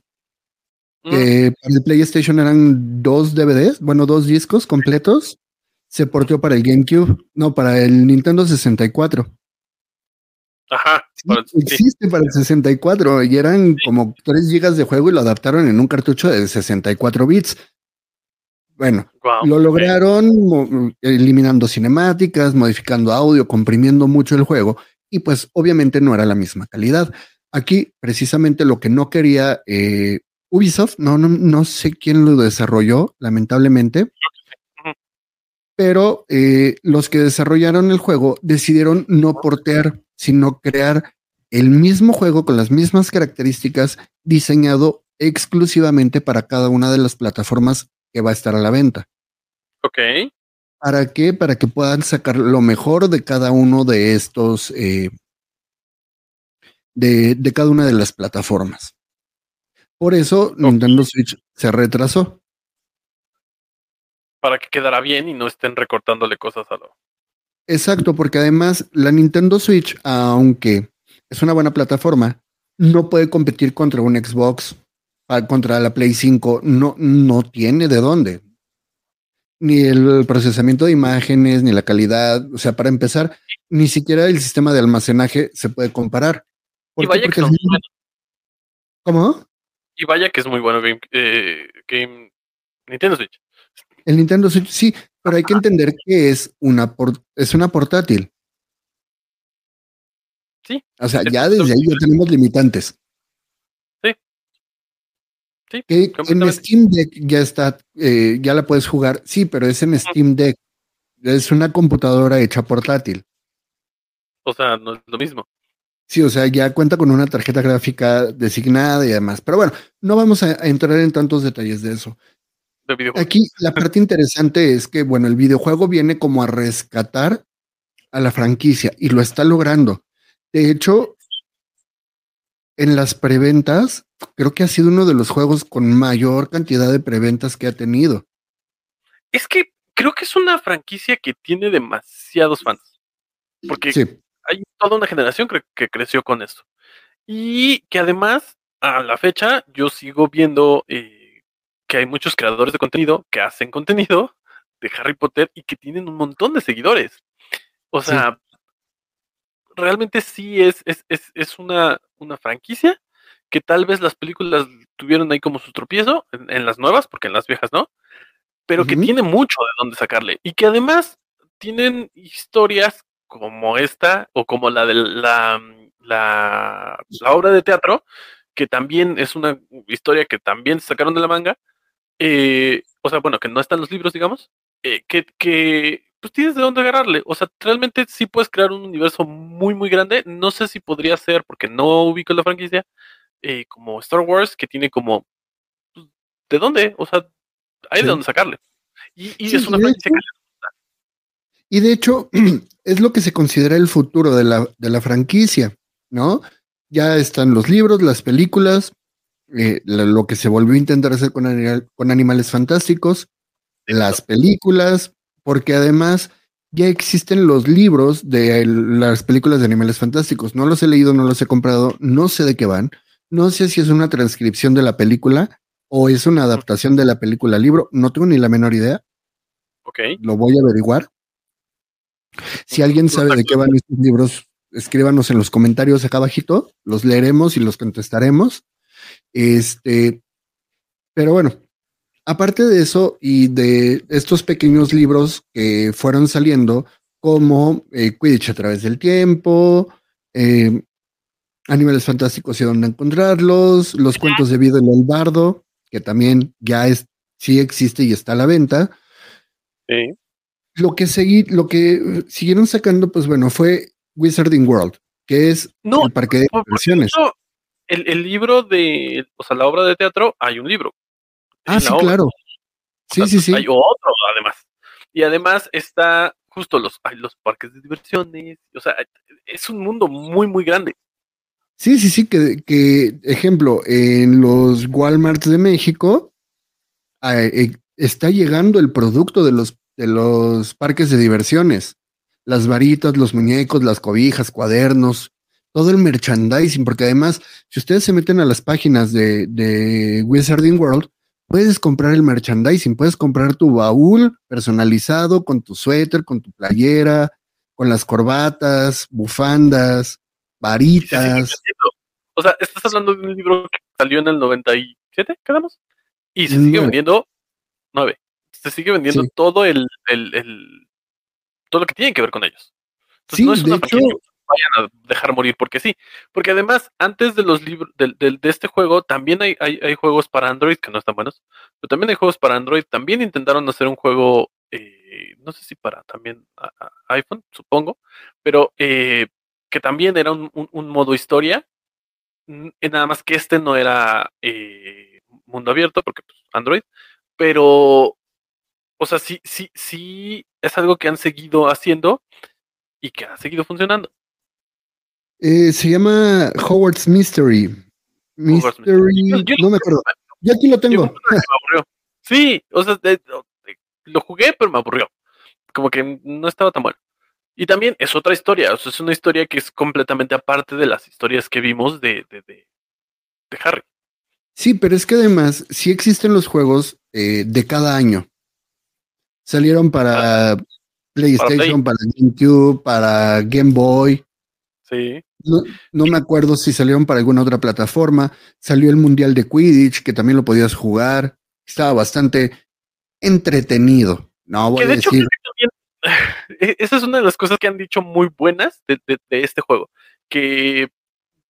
Mm, que para el PlayStation eran dos DVDs, bueno, dos discos completos. Se porteó para el GameCube, no, para el Nintendo 64. Ajá. para- sí. Existe para el 64 y eran como 3 gigas de juego y lo adaptaron en un cartucho de 64 bits. Bueno, lo lograron eliminando cinemáticas, modificando audio, comprimiendo mucho el juego y pues obviamente no era la misma calidad. Aquí precisamente lo que no quería eh, Ubisoft, no, no, no sé quién lo desarrolló, lamentablemente, pero eh, los que desarrollaron el juego decidieron no portear, sino crear el mismo juego con las mismas características diseñado exclusivamente para cada una de las plataformas que va a estar a la venta. Ok. ¿Para qué? Para que puedan sacar lo mejor de cada uno de estos, eh, de, de cada una de las plataformas. Por eso Nintendo Switch se retrasó. Para que quedara bien y no estén recortándole cosas a lo. Exacto, porque además la Nintendo Switch, aunque es una buena plataforma, no puede competir contra un Xbox, ah, contra la Play 5, no, no tiene de dónde. Ni el procesamiento de imágenes, ni la calidad. O sea, para empezar, ni siquiera el sistema de almacenaje se puede comparar. ¿Por Y vaya que Porque al muy buenos. ¿Cómo? Y vaya que es muy bueno Game, eh, Game Nintendo Switch. El Nintendo Switch, sí, pero hay que entender que es una, por- es una portátil. Sí. O sea, ya desde ahí ya tenemos limitantes. Sí. Sí. Que en. Steam Deck ya está, eh, ya la puedes jugar. Sí, pero es en Steam Deck. Es una computadora hecha portátil. O sea, no es lo mismo. Sí, o sea, ya cuenta con una tarjeta gráfica designada y demás. Pero bueno, no vamos a, a entrar en tantos detalles de eso. De videojuegos. Aquí la parte interesante es que, bueno, el videojuego viene como a rescatar a la franquicia y lo está logrando. De hecho, en las preventas, creo que ha sido uno de los juegos con mayor cantidad de preventas que ha tenido. Es que creo que es una franquicia que tiene demasiados fans. Porque Sí, hay toda una generación cre- que creció con esto. Y que además, a la fecha, yo sigo viendo eh, que hay muchos creadores de contenido que hacen contenido de Harry Potter y que tienen un montón de seguidores. O sea, realmente sí es, es, es, es una, una franquicia que tal vez las películas tuvieron ahí como su tropiezo, en, las nuevas, porque en las viejas no, pero que tiene mucho de dónde sacarle. Y que además tienen historias como esta, o como la de la, la, la obra de teatro, que también es una historia que también sacaron de la manga, eh, o sea, bueno, que no están los libros, digamos, eh, que, que pues tienes de dónde agarrarle. O sea, realmente sí puedes crear un universo muy, muy grande. No sé si podría ser, porque no ubico la franquicia, eh, como Star Wars, que tiene como, pues, ¿de dónde? O sea, hay de dónde sacarle. Y, es una franquicia que y de hecho, es lo que se considera el futuro de la, de la franquicia, ¿no? Ya están los libros, las películas, eh, lo que se volvió a intentar hacer con, con animales fantásticos, las películas, porque además ya existen los libros de las películas de animales fantásticos. No los he leído, no los he comprado, no sé de qué van. No sé si es una transcripción de la película o es una adaptación de la película al libro. No tengo ni la menor idea. Ok. Lo voy a averiguar. Si alguien sabe de qué van estos libros, escríbanos en los comentarios acá abajito. Los leeremos y los contestaremos. Este, pero bueno, aparte de eso y de estos pequeños libros que fueron saliendo, como eh, Quidditch a través del tiempo, eh, Animales Fantásticos y dónde encontrarlos, los cuentos de vida del bardo, que también ya es, sí existe y está a la venta. Lo que seguí, lo que siguieron sacando, pues bueno, fue Wizarding World, que es el parque de diversiones el, libro de, o sea, la obra de teatro, hay un libro. Ah, sí, claro. Sí, sí, sí. Hay otro, además. Y además está justo los, hay los parques de diversiones. O sea, es un mundo muy, muy grande. Sí, sí, sí, que, que ejemplo, en los Walmarts de México eh, está llegando el producto de los, de los parques de diversiones. Las varitas, los muñecos, las cobijas, cuadernos, todo el merchandising, porque además, si ustedes se meten a las páginas de, de Wizarding World, puedes comprar el merchandising, puedes comprar tu baúl personalizado con tu suéter, con tu playera, con las corbatas, bufandas, varitas. o sea, estás hablando de un libro que salió en el 97, quedamos, y se sigue vendiendo nueve. Se sigue vendiendo todo el, el, el, todo lo que tiene que ver con ellos. Entonces, no es una hecho, vayan a dejar morir porque sí. Porque además, antes de los libros de, de, este juego, también hay, hay, hay, juegos para Android que no están buenos, pero también hay juegos para Android. También intentaron hacer un juego, eh, no sé si para también iPhone, supongo, pero eh, que también era un, un, modo historia. Nada más que este no era eh, mundo abierto, porque pues, Android, pero, o sea, sí, sí, sí, es algo que han seguido haciendo y que ha seguido funcionando. Eh, se llama Howard's Mystery. Mystery. no me acuerdo. Yo aquí lo tengo. Sí, o sea, lo jugué, pero me aburrió. Como que no estaba tan bueno. Y también es otra historia, o sea, es una historia que es completamente aparte de las historias que vimos de, de, de, Harry. Sí, pero es que además sí existen los juegos eh, de cada año. Salieron para ah, PlayStation, para, para GameCube, para Game Boy. Sí. No, me acuerdo si salieron para alguna otra plataforma. Salió el Mundial de Quidditch, que también lo podías jugar. Estaba bastante entretenido. No voy a decir. E, esa es una de las cosas que han dicho muy buenas de, este juego. Que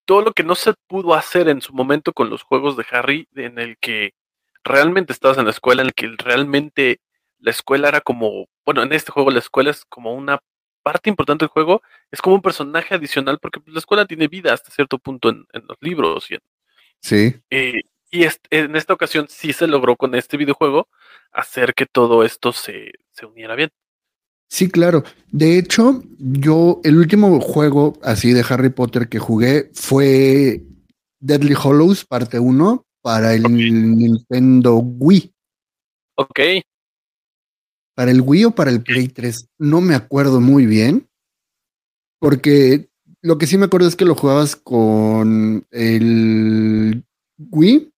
todo lo que no se pudo hacer en su momento con los juegos de Harry, en el que realmente estabas en la escuela, en el que realmente la escuela era como, bueno, en este juego la escuela es como una parte importante del juego es como un personaje adicional porque pues, la escuela tiene vida hasta cierto punto en, los libros. Y sí. Eh, y en esta ocasión sí se logró con este videojuego hacer que todo esto se, se uniera bien. Sí, claro. De hecho, yo el último juego así de Harry Potter que jugué fue Deadly Hollows parte 1 para el Nintendo Wii. Ok para el Wii o para el Play 3, no me acuerdo muy bien, porque lo que sí me acuerdo es que lo jugabas con el Wii,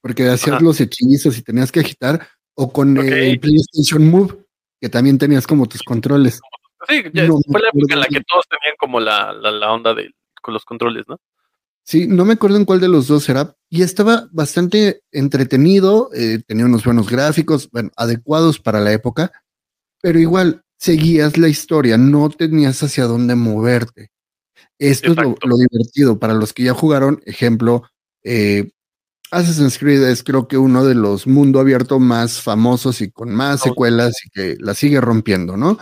porque hacías los hechizos y tenías que agitar, o con el PlayStation Move, que también tenías como tus controles. Sí, ya No fue la época en la que todos tenían como la, la, la onda de con los controles, ¿no? Sí, no me acuerdo en cuál de los dos era. Y estaba bastante entretenido, eh, tenía unos buenos gráficos, bueno, adecuados para la época, pero igual seguías la historia, no tenías hacia dónde moverte. Esto es lo, divertido. Para los que ya jugaron, ejemplo, eh, Assassin's Creed es creo que uno de los mundo abierto más famosos y con más secuelas y que la sigue rompiendo, ¿no?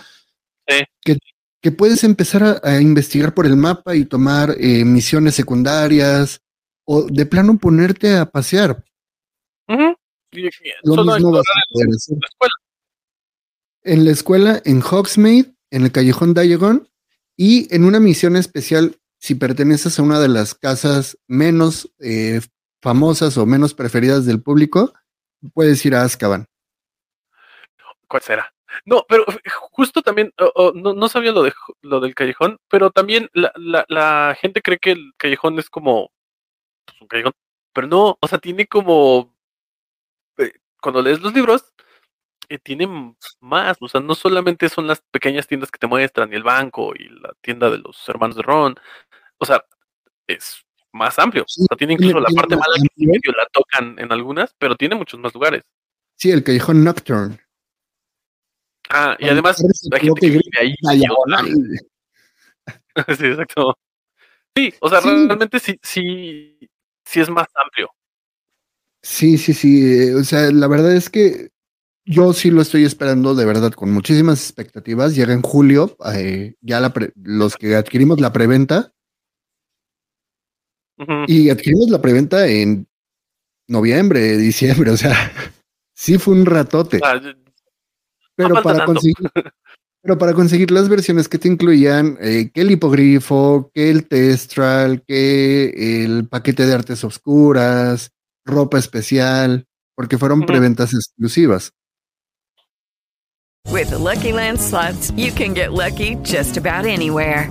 Sí. Que, que puedes empezar a, a investigar por el mapa y tomar eh, misiones secundarias o de plano ponerte a pasear. Ujú. Y- y- Lo solo mismo vas explorar a poder hacer. la escuela. En la escuela, en Hogsmeade, en el callejón Diagon y en una misión especial si perteneces a una de las casas menos eh, famosas o menos preferidas del público, puedes ir a Azkaban. ¿Cuál será? No, pero justo también, oh, oh, no, no sabía lo, de, lo del callejón, pero también la, la, la gente cree que el callejón es como pues, un callejón, pero no, o sea, tiene como, eh, cuando lees los libros, eh, tiene m- más, o sea, no solamente son las pequeñas tiendas que te muestran, y el banco, y la tienda de los hermanos de Ron, o sea, es más amplio, o sea, tiene incluso la parte más mala que medio la tocan en algunas, pero tiene muchos más lugares. Sí, el callejón Nocturne. Ah, y además hay gente que vive ahí. Sí, exacto. Sí, o sea, Sí. realmente sí, sí, sí es más amplio. Sí, sí, sí. eh, O sea, la verdad es que yo sí lo estoy esperando de verdad con muchísimas expectativas. Llega en julio, eh, ya la pre- los que adquirimos la preventa y adquirimos la preventa en noviembre, diciembre. O sea, sí fue un ratote. Ah, Pero para tanto. conseguir, pero para conseguir las versiones que te incluían, eh, que el hipogrifo, que el testral, que el paquete de artes oscuras, ropa especial, porque fueron preventas exclusivas. With the Lucky Land slots, you can get lucky just about anywhere.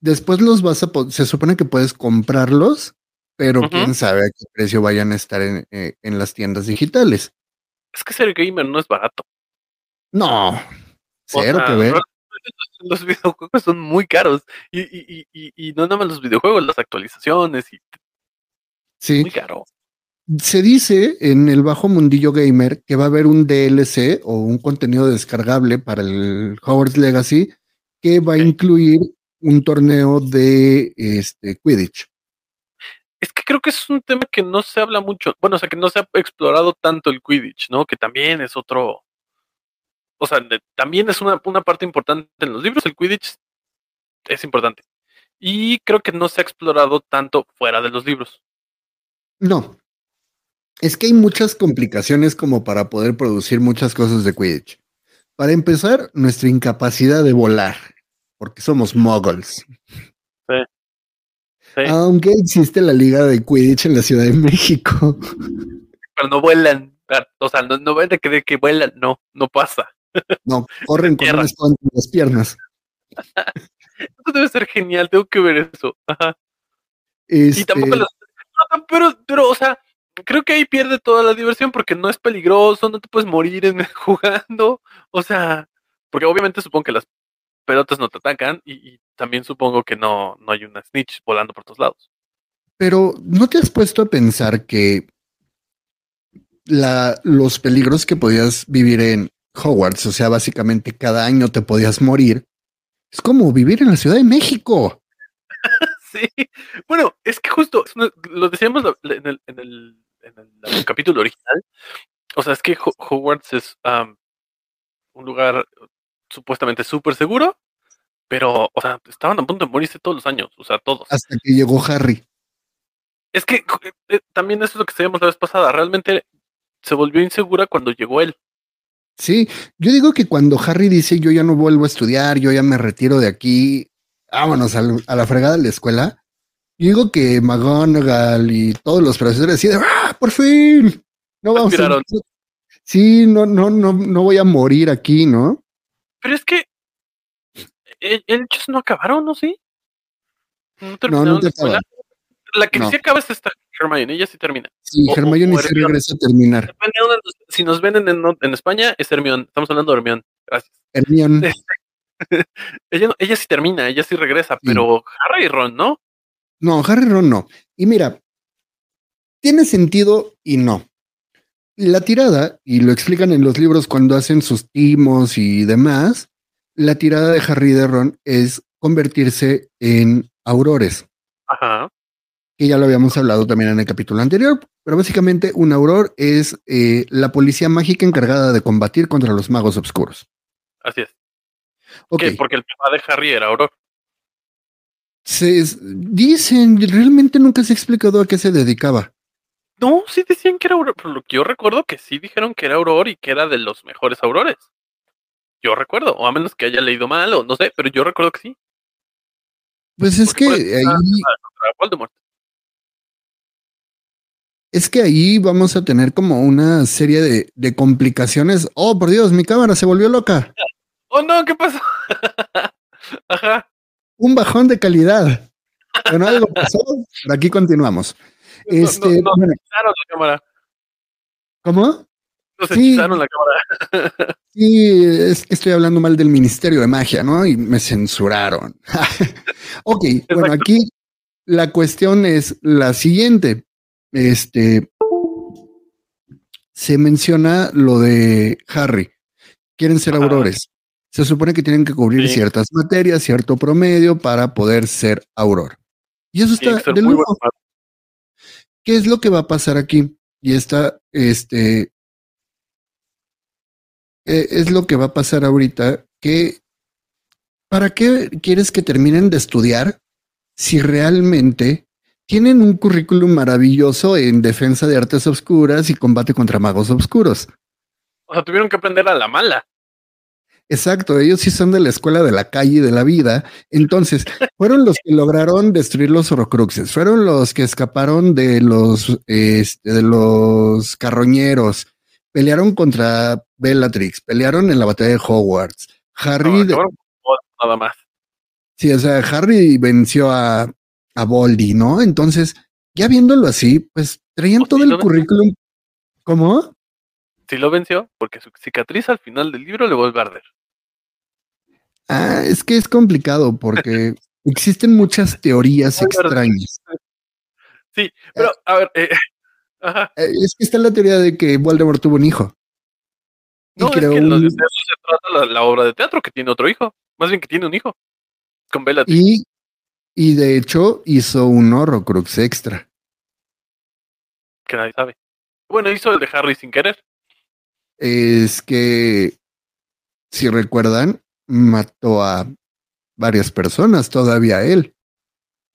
Después, los- vas a, se supone que puedes comprarlos, pero quién sabe a qué precio vayan a estar en, eh, en las tiendas digitales. Es que ser gamer no es barato. No, O cero sea, que ver. Los videojuegos son muy caros. Y, y, y, y, y no nada más los videojuegos, las actualizaciones y Sí. muy caro. Se dice en el bajo mundillo gamer que va a haber un DLC o un contenido descargable para el Hogwarts Legacy que va a incluir un torneo de este Quidditch. Es que creo que es un tema que no se habla mucho. Bueno, o sea, que no se ha explorado tanto el Quidditch, ¿no? Que también es otro. O sea, de- también es una, una parte importante en los libros. El Quidditch es importante. Y creo que no se ha explorado tanto fuera de los libros. No. Es que hay muchas complicaciones como para poder producir muchas cosas de Quidditch. Para empezar, nuestra incapacidad de volar, porque somos muggles. Sí. Sí. Aunque existe la liga de Quidditch en la Ciudad de México. Pero no vuelan. O sea, no, no van a creer que vuelan. No, no pasa. No, corren con Tierra. un escudo entre las piernas. Eso debe ser genial. Tengo que ver eso. Ajá. Este, Y tampoco los. no, Pero, pero, o sea, creo que ahí pierde toda la diversión porque no es peligroso, no te puedes morir en jugando. O sea, porque obviamente supongo que las pelotas no te atacan y, y también supongo que no, no hay una snitch volando por todos lados. Pero ¿no te has puesto a pensar que la, los peligros que podías vivir en Hogwarts, o sea, básicamente cada año te podías morir, es como vivir en la Ciudad de México? Sí, bueno, es que justo lo decíamos en el, en el, en el- el capítulo original. O sea, es que Ho- Hogwarts es un lugar supuestamente súper seguro, pero, o sea, estaban a punto de morirse todos los años, o sea, todos. Hasta que llegó Harry. Es que eh, también eso es lo que sabíamos la vez pasada. Realmente se volvió insegura cuando llegó él. Sí, yo digo que cuando Harry dice yo ya no vuelvo a estudiar, yo ya me retiro de aquí, vámonos a, la fregada de la escuela. Y digo que McGonagall y todos los profesores así de, ¡ah, por fin! No vamos a... Respiraron. Sí, no, no, no, no voy a morir aquí, ¿no? Pero es que ellos no acabaron, ¿no? Sí. No No, terminaron no te la. La que No. sí acaba es esta Hermione, ella sí termina. Sí, O- Hermione sí regresa a terminar. Si nos ven en, España, es Hermione. Estamos hablando de Hermione. Gracias. Hermione. ella, no- ella sí termina, ella sí regresa, pero Harry y Ron, ¿no? No, Harry Ron no. Y mira, tiene sentido y no. La tirada, y lo explican en los libros cuando hacen sus timos y demás, la tirada de Harry de Ron es convertirse en aurores, Ajá. que ya lo habíamos hablado también en el capítulo anterior, pero básicamente un auror es eh, la policía mágica encargada de combatir contra los magos oscuros. Así es. Ok, Que Porque el papá de Harry era Auror. se, dicen, realmente nunca se ha explicado a qué se dedicaba. No, sí decían que era Auror. Por lo que yo recuerdo que sí dijeron que era Auror y que era de los mejores Aurores. Yo recuerdo, o a menos que haya leído mal, o no sé, pero yo recuerdo que sí. Pues es que ahí... Voldemort. Es que ahí vamos a tener como una serie de, de complicaciones. Oh, por Dios, mi cámara se volvió loca. Oh no, ¿qué pasó? Ajá. Un bajón de calidad. Bueno, algo pasó. Aquí continuamos. No, Este, no, no, bueno, la cámara. ¿Cómo? Nos Sí. la cámara. Sí, es que estoy hablando mal del Ministerio de Magia, ¿no? Y me censuraron. ok, bueno, aquí la cuestión es la siguiente. Este se menciona lo de Harry. Quieren ser Ajá. aurores. Se supone que tienen que cubrir Sí. ciertas materias, cierto promedio para poder ser auror. Y eso está de lujo. ¿Qué es lo que va a pasar aquí? Y esta, este, eh, es lo que va a pasar ahorita, que ¿para qué quieres que terminen de estudiar si realmente tienen un currículum maravilloso en defensa de artes oscuras y combate contra magos oscuros? O sea, tuvieron que aprender a la mala. Exacto, ellos sí son de la escuela de la calle y de la vida. Entonces, fueron los que lograron destruir los horrocruxes, fueron los que escaparon de los, este, de los carroñeros, pelearon contra Bellatrix, pelearon en la batalla de Hogwarts. Harry, No, nada más. sí, o sea, Harry venció a, a Voldy, ¿no? Entonces, ya viéndolo así, pues traían todo el currículum. ¿Cómo? Sí lo venció, porque su cicatriz al final del libro le vuelve a arder. Ah, es que es complicado porque existen muchas teorías extrañas. Sí, pero a ver, eh, ajá. Eh, Es que está la teoría de que Voldemort tuvo un hijo. Y es que un- de eso se trata la, la obra de teatro, que tiene otro hijo. Más bien que tiene un hijo. Con Bellatrix. y, y de hecho hizo un Horrocrux extra. que nadie sabe. Bueno, hizo el de Harry sin querer. Es que, si recuerdan, mató a varias personas, todavía él.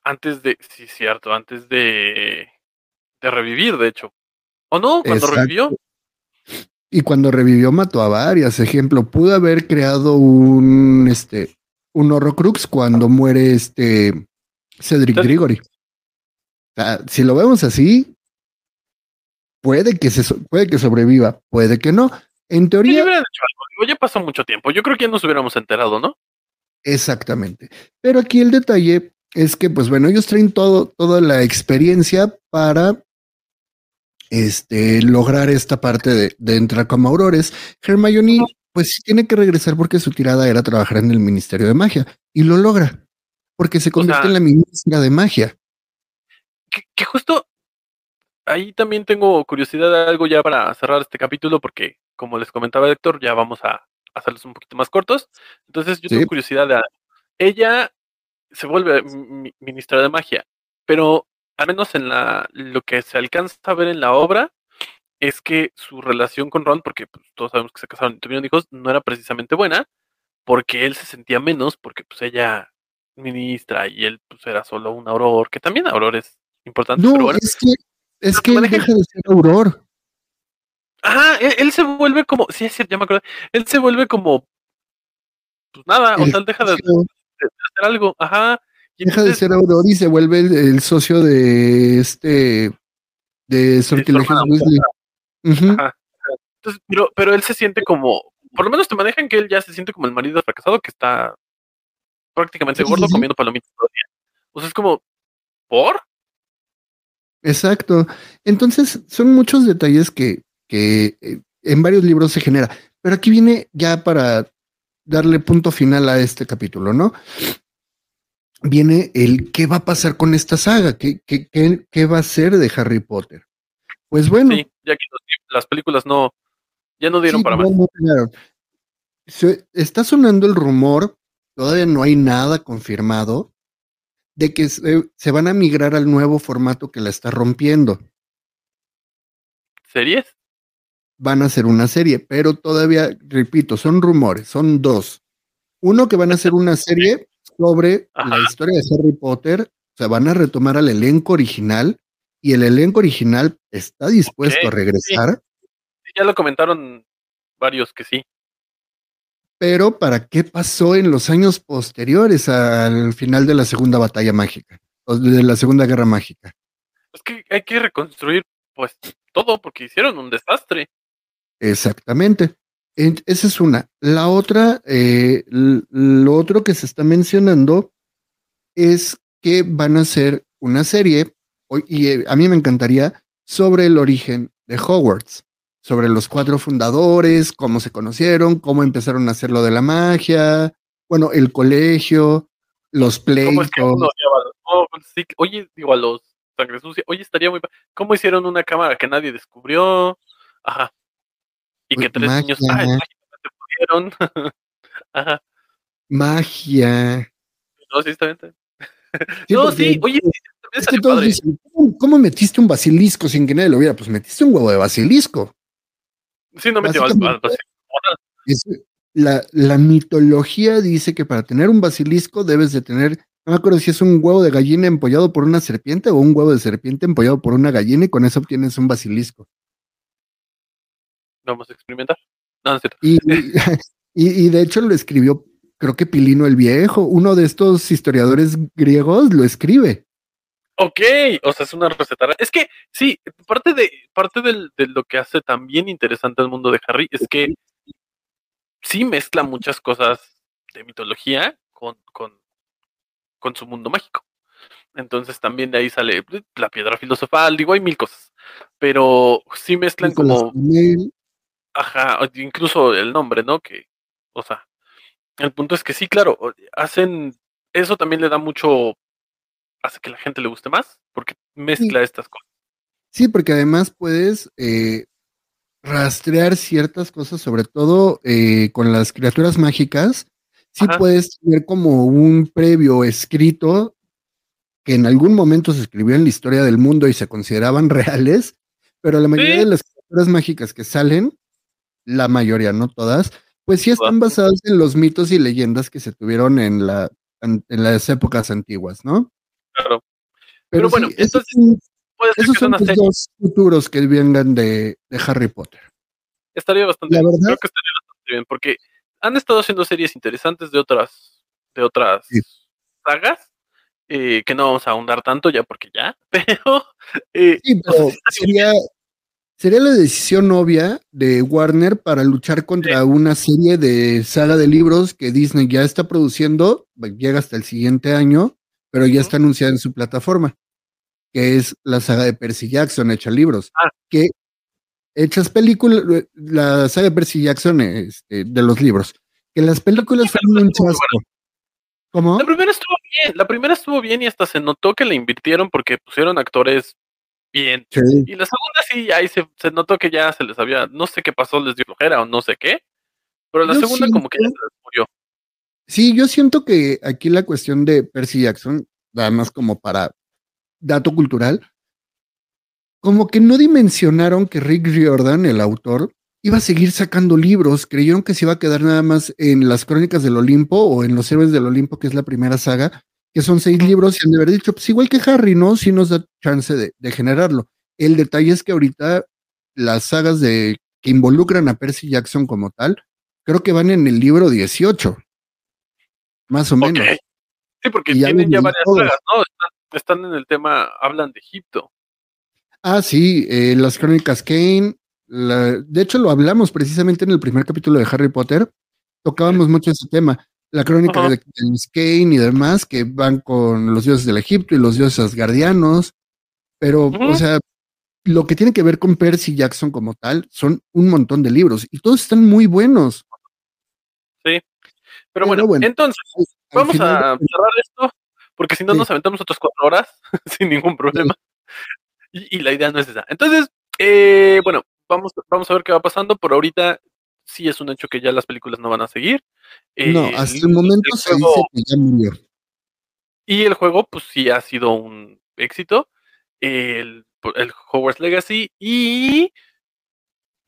Antes de, sí, cierto, antes de, de revivir, de hecho. ¿O no? Cuando Exacto. revivió. Y cuando revivió mató a varias. Ejemplo, pudo haber creado un este un Horrocrux cuando muere este Cedric. Diggory. O sea, si lo vemos así, puede que se puede que sobreviva, puede que no. En teoría, hecho algo. Ya pasó mucho tiempo. Yo creo que ya nos hubiéramos enterado, ¿no? exactamente. Pero aquí el detalle es que, pues bueno, ellos traen todo, toda la experiencia para este, lograr esta parte de, de entrar como aurores. Hermione, pues tiene que regresar porque su tirada era trabajar en el Ministerio de Magia y lo logra porque se convierte sea- en la ministra de magia. que, que justo ahí también tengo curiosidad de algo ya para cerrar este capítulo, porque como les comentaba Héctor, ya vamos a hacerlos un poquito más cortos. Entonces yo Sí. tengo curiosidad de algo. Ella se vuelve mi- ministra de magia, pero al menos en la lo que se alcanza a ver en la obra es que su relación con Ron, porque pues, todos sabemos que se casaron y tuvieron hijos, no era precisamente buena, porque él se sentía menos, porque pues ella ministra y él pues era solo un auror, que también auror es importante, No, pero bueno. es que es que él deja de ser auror. Ajá, él, él se vuelve como, sí, es cierto, ya me acuerdo, él se vuelve como, pues nada, o sea, él deja de, de hacer algo, ajá. Deja de ser Aurora y se vuelve el, el socio de este de Sortilegios hermana. Weasley. Ajá. Entonces, pero, pero él se siente como, por lo menos te manejan que él ya se siente como el marido fracasado que está prácticamente Sí, gordo sí, sí. comiendo palomitas todo el día. O sea, es como, ¿por? Exacto. Entonces, son muchos detalles que, que eh, en varios libros se genera. Pero aquí viene ya para darle punto final a este capítulo, ¿no? Viene el qué va a pasar con esta saga, qué, qué, qué, qué va a ser de Harry Potter. Pues bueno, Sí, ya que los- las películas no, ya no dieron Sí, para no, más. no. Se- está sonando el rumor, todavía no hay nada confirmado, de que se, se van a migrar al nuevo formato que la está rompiendo. ¿Series? Van a hacer una serie, pero todavía, repito, son rumores, son dos. Uno que van a hacer una serie sobre la historia de Harry Potter, o sea, van a retomar al elenco original y el elenco original está dispuesto a regresar. Sí, ya lo comentaron varios que sí. pero ¿para qué pasó en los años posteriores al final de la segunda batalla mágica? O de la segunda guerra mágica. Es que hay que reconstruir, pues, todo, porque hicieron un desastre. Exactamente. Esa es una. La otra, eh, lo otro que se está mencionando es que van a hacer una serie, y eh, a mí me encantaría, sobre el origen de Hogwarts, sobre los cuatro fundadores, cómo se conocieron, cómo empezaron a hacer lo de la magia, bueno, el colegio, los ¿Cómo es que pleitos. Sí, oye, digo, a los sangre sucia. Oye, estaría muy... ¿Cómo hicieron una cámara que nadie descubrió? Ajá. Y que Uy, tres niños... magia. Ah, mágicamente pudieron. Ajá. Magia. No, sí, está bien. está bien. Sí, no, sí, oye, Es que todos dicen, ¿cómo, cómo metiste un basilisco sin que nadie lo viera? Pues metiste un huevo de basilisco. Sí, no metió al... Es- la, la mitología dice que para tener un basilisco debes de tener, no me acuerdo si es un huevo de gallina empollado por una serpiente o un huevo de serpiente empollado por una gallina y con eso obtienes un basilisco. Vamos a experimentar. No, no es cierto. Y, y, y de hecho lo escribió, creo que Pilino el Viejo, uno de estos historiadores griegos lo escribe. Ok, o sea, es una receta. Es que sí, parte de parte del- de lo que hace también interesante el mundo de Harry es que sí mezcla muchas cosas de mitología con, con, con su mundo mágico. Entonces también de ahí sale la piedra filosofal, digo, hay mil cosas, pero sí mezclan como, ajá, incluso el nombre, ¿no? Que, o sea, el punto es que sí, claro, hacen, eso también le da mucho, hace que la gente le guste más, porque mezcla estas cosas. Sí, porque además puedes eh, rastrear ciertas cosas, sobre todo eh, con las criaturas mágicas. Sí Ajá. puedes tener como un previo escrito que en algún momento se escribió en la historia del mundo y se consideraban reales, pero la mayoría Sí. de las criaturas mágicas que salen, la mayoría, no todas, pues sí están basadas en los mitos y leyendas que se tuvieron en, la, en, en las épocas antiguas, ¿no? Claro. Pero, Pero bueno, sí, esos entonces, son- Puede ser esos que son los serie. dos futuros que vengan de, de Harry Potter. Estaría bastante La bien. verdad- Creo que estaría bastante bien, porque han estado haciendo series interesantes de otras, de otras sagas, eh, que no vamos a ahondar tanto ya porque ya, pero eh, Sí, pero bien. Sería, la decisión obvia de Warner para luchar contra una serie de saga de libros que Disney ya está produciendo, llega hasta el siguiente año, pero ya está anunciada en su plataforma, que es la saga de Percy Jackson hecha libros, Ah. que hechas películas, la saga de Percy Jackson este, de los libros, que las películas fueron un chasco. ¿Cómo? La primera estuvo bien, la primera estuvo bien y hasta se notó que le invirtieron porque pusieron actores bien. Sí. Y la segunda sí, ahí se, se notó que ya se les había, no sé qué pasó, les dio flojera o no sé qué, pero la Yo segunda como que ya se les murió. Sí, yo siento que aquí la cuestión de Percy Jackson, nada más como para dato cultural, como que no dimensionaron que Rick Riordan, el autor, iba a seguir sacando libros, creyeron que se iba a quedar nada más en las Crónicas del Olimpo o en Los Héroes del Olimpo, que es la primera saga, que son seis libros, y han de haber dicho, pues igual que Harry, ¿no? Sí nos da chance de, de generarlo. El detalle es que ahorita las sagas de que involucran a Percy Jackson como tal, creo que van en el libro 18. Más o menos. Ok. Sí, porque Y tienen ya varias todos. sagas, ¿no? Están, están en el tema, hablan de Egipto. Ah, sí, eh, las crónicas Kane. la- de hecho, lo hablamos precisamente en el primer capítulo de Harry Potter. Tocábamos mucho ese tema. La crónica de, de Miss Kane y demás, que van con los dioses del Egipto y los dioses asgardianos. Pero, o sea, lo que tiene que ver con Percy Jackson como tal son un montón de libros y todos están muy buenos. Sí. Pero Pero bueno, bueno, entonces, Al vamos final a cerrar esto, porque si no Sí. nos aventamos otras cuatro horas sin ningún problema. Y, y la idea no es esa. Entonces, eh, bueno, vamos, vamos a ver qué va pasando. Por ahorita sí es un hecho que ya las películas no van a seguir. no, Eh, hasta el momento el se juego- dice que ya murió. Y el juego, pues sí ha sido un éxito. El, el Hogwarts Legacy. Y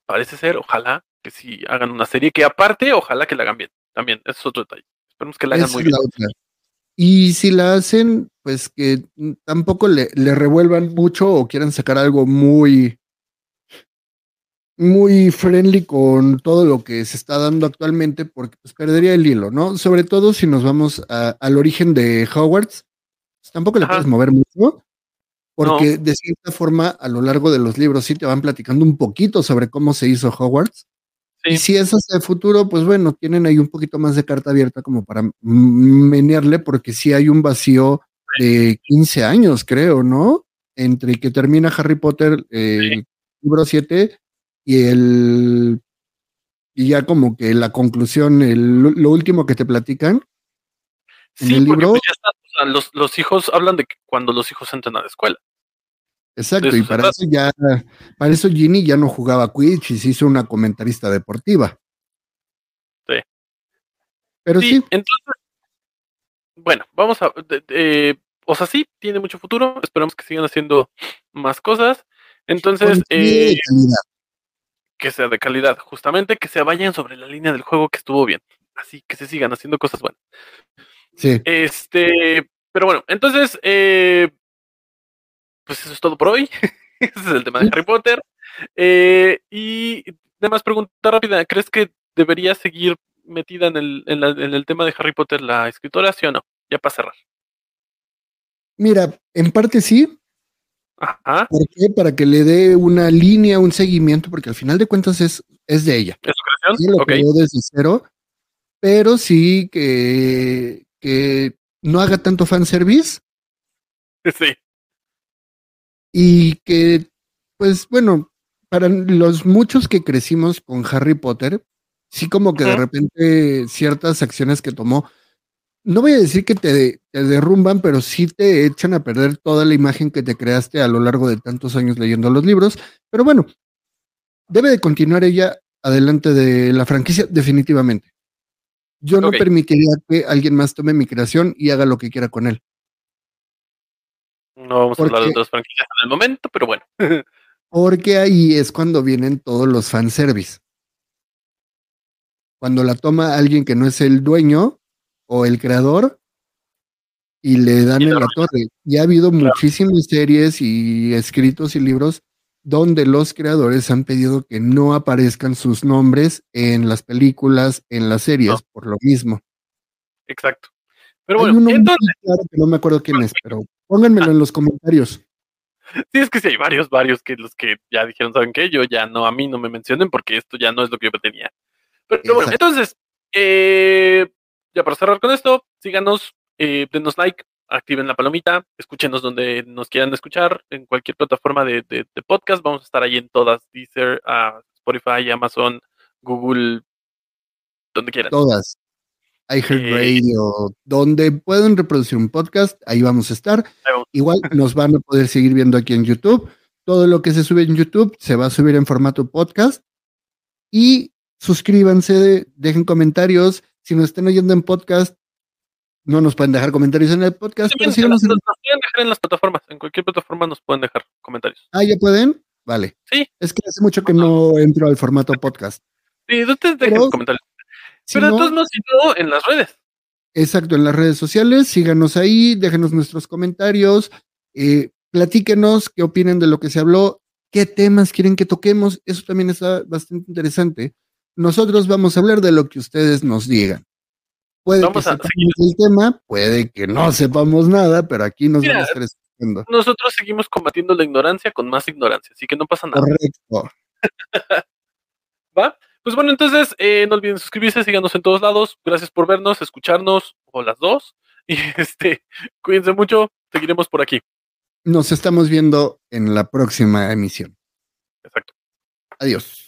parece ser, ojalá que sí hagan una serie que aparte, ojalá que la hagan bien. También, ese es otro detalle. Esperemos que la hagan muy bien. otra. Y si la hacen, pues que tampoco le, le revuelvan mucho o quieran sacar algo muy, muy friendly con todo lo que se está dando actualmente, porque pues perdería el hilo, ¿no? Sobre todo si nos vamos a- al origen de Hogwarts, pues, tampoco le Ajá. puedes mover mucho, porque de cierta forma a lo largo de los libros sí te van platicando un poquito sobre cómo se hizo Hogwarts. Y si es hacia el futuro, pues bueno, tienen ahí un poquito más de carta abierta como para menearle, porque sí hay un vacío de 15 años, creo, ¿no? Entre que termina Harry Potter, eh, el libro 7, y el. Y ya como que la conclusión, el- lo último que te platican. En Sí, el porque libro, pues, ya está, o sea, los, los hijos hablan de que cuando los hijos entran a la escuela. exacto, y para eso ya, para eso Ginny ya no jugaba Quidditch y se hizo una comentarista deportiva. Sí. Pero sí, Entonces, bueno, vamos a. de- o sea, sí, tiene mucho futuro. Esperamos que sigan haciendo más cosas. Entonces, eh. Que sea de calidad, justamente, que se vayan sobre la línea del juego que estuvo bien. Así que se sigan haciendo cosas buenas. Sí. Este, pero bueno, entonces, eh, pues eso es todo por hoy. Ese es el tema de Harry Potter. Eh, y además, pregunta rápida: ¿crees que debería seguir metida en el, en, la- en el tema de Harry Potter la escritora, sí o no? Ya para cerrar. Mira, en parte sí. Ajá. ¿Por qué? Para que le dé una línea, un seguimiento, porque al final de cuentas es, es de ella. ¿Es su creación? Ella lo creó desde cero, pero sí que, que no haga tanto fanservice Sí. y que, pues bueno, para los muchos que crecimos con Harry Potter, sí como que de repente ciertas acciones que tomó, no voy a decir que te, te derrumban, pero sí te echan a perder toda la imagen que te creaste a lo largo de tantos años leyendo los libros. Pero bueno, debe de continuar ella adelante de la franquicia definitivamente. Yo no permitiría que alguien más tome mi creación y haga lo que quiera con él. No vamos a hablar de otras franquicias en el momento, pero bueno. Porque ahí es cuando vienen todos los fanservice. Cuando la toma alguien que no es el dueño o el creador y le dan en la torre. Y ha habido muchísimas series y escritos y libros donde los creadores han pedido que no aparezcan sus nombres en las películas, en las series, por lo mismo. Exacto. Pero bueno, entonces, claro que no me acuerdo quién es, pero pónganmelo en los comentarios. sí es que sí hay varios, varios que los que ya dijeron, ¿saben qué? Yo ya no, a mí no me mencionen porque esto ya no es lo que yo tenía. Pero, bueno, entonces, eh, ya para cerrar con esto, síganos, eh, denos like, activen la palomita, escúchenos donde nos quieran escuchar, en cualquier plataforma de, de- de podcast, vamos a estar ahí en todas, Deezer, Spotify, Amazon, Google, donde quieran. Todas. iHeartRadio, donde pueden reproducir un podcast, ahí vamos a estar. Igual nos van a poder seguir viendo aquí en YouTube. Todo lo que se sube en YouTube se va a subir en formato podcast. Y suscríbanse, dejen comentarios. Si nos están oyendo en podcast, no nos pueden dejar comentarios en el podcast, pero Nos, síganos en nos pueden dejar en las plataformas, en cualquier plataforma nos pueden dejar comentarios. Ah, ¿ya pueden? Vale. Sí. Es que hace mucho que no entro al formato podcast. Sí, ustedes dejen Pero, comentarios. si Pero no- si no, en las redes. Exacto, en las redes sociales, síganos ahí, déjenos nuestros comentarios, eh, platíquenos qué opinan de lo que se habló, qué temas quieren que toquemos, eso también está bastante interesante. Nosotros vamos a hablar de lo que ustedes nos digan. Puede Vamos que a sepamos el tema, puede que no sepamos nada, pero aquí nos Mira, vamos a escuchando. Nosotros seguimos combatiendo la ignorancia con más ignorancia, así que no pasa nada. Correcto. ¿Va? Pues bueno, entonces eh, no olviden suscribirse, síganos en todos lados. Gracias por vernos, escucharnos, o las dos. Y este, cuídense mucho, seguiremos por aquí. Nos estamos viendo en la próxima emisión. Exacto. Adiós.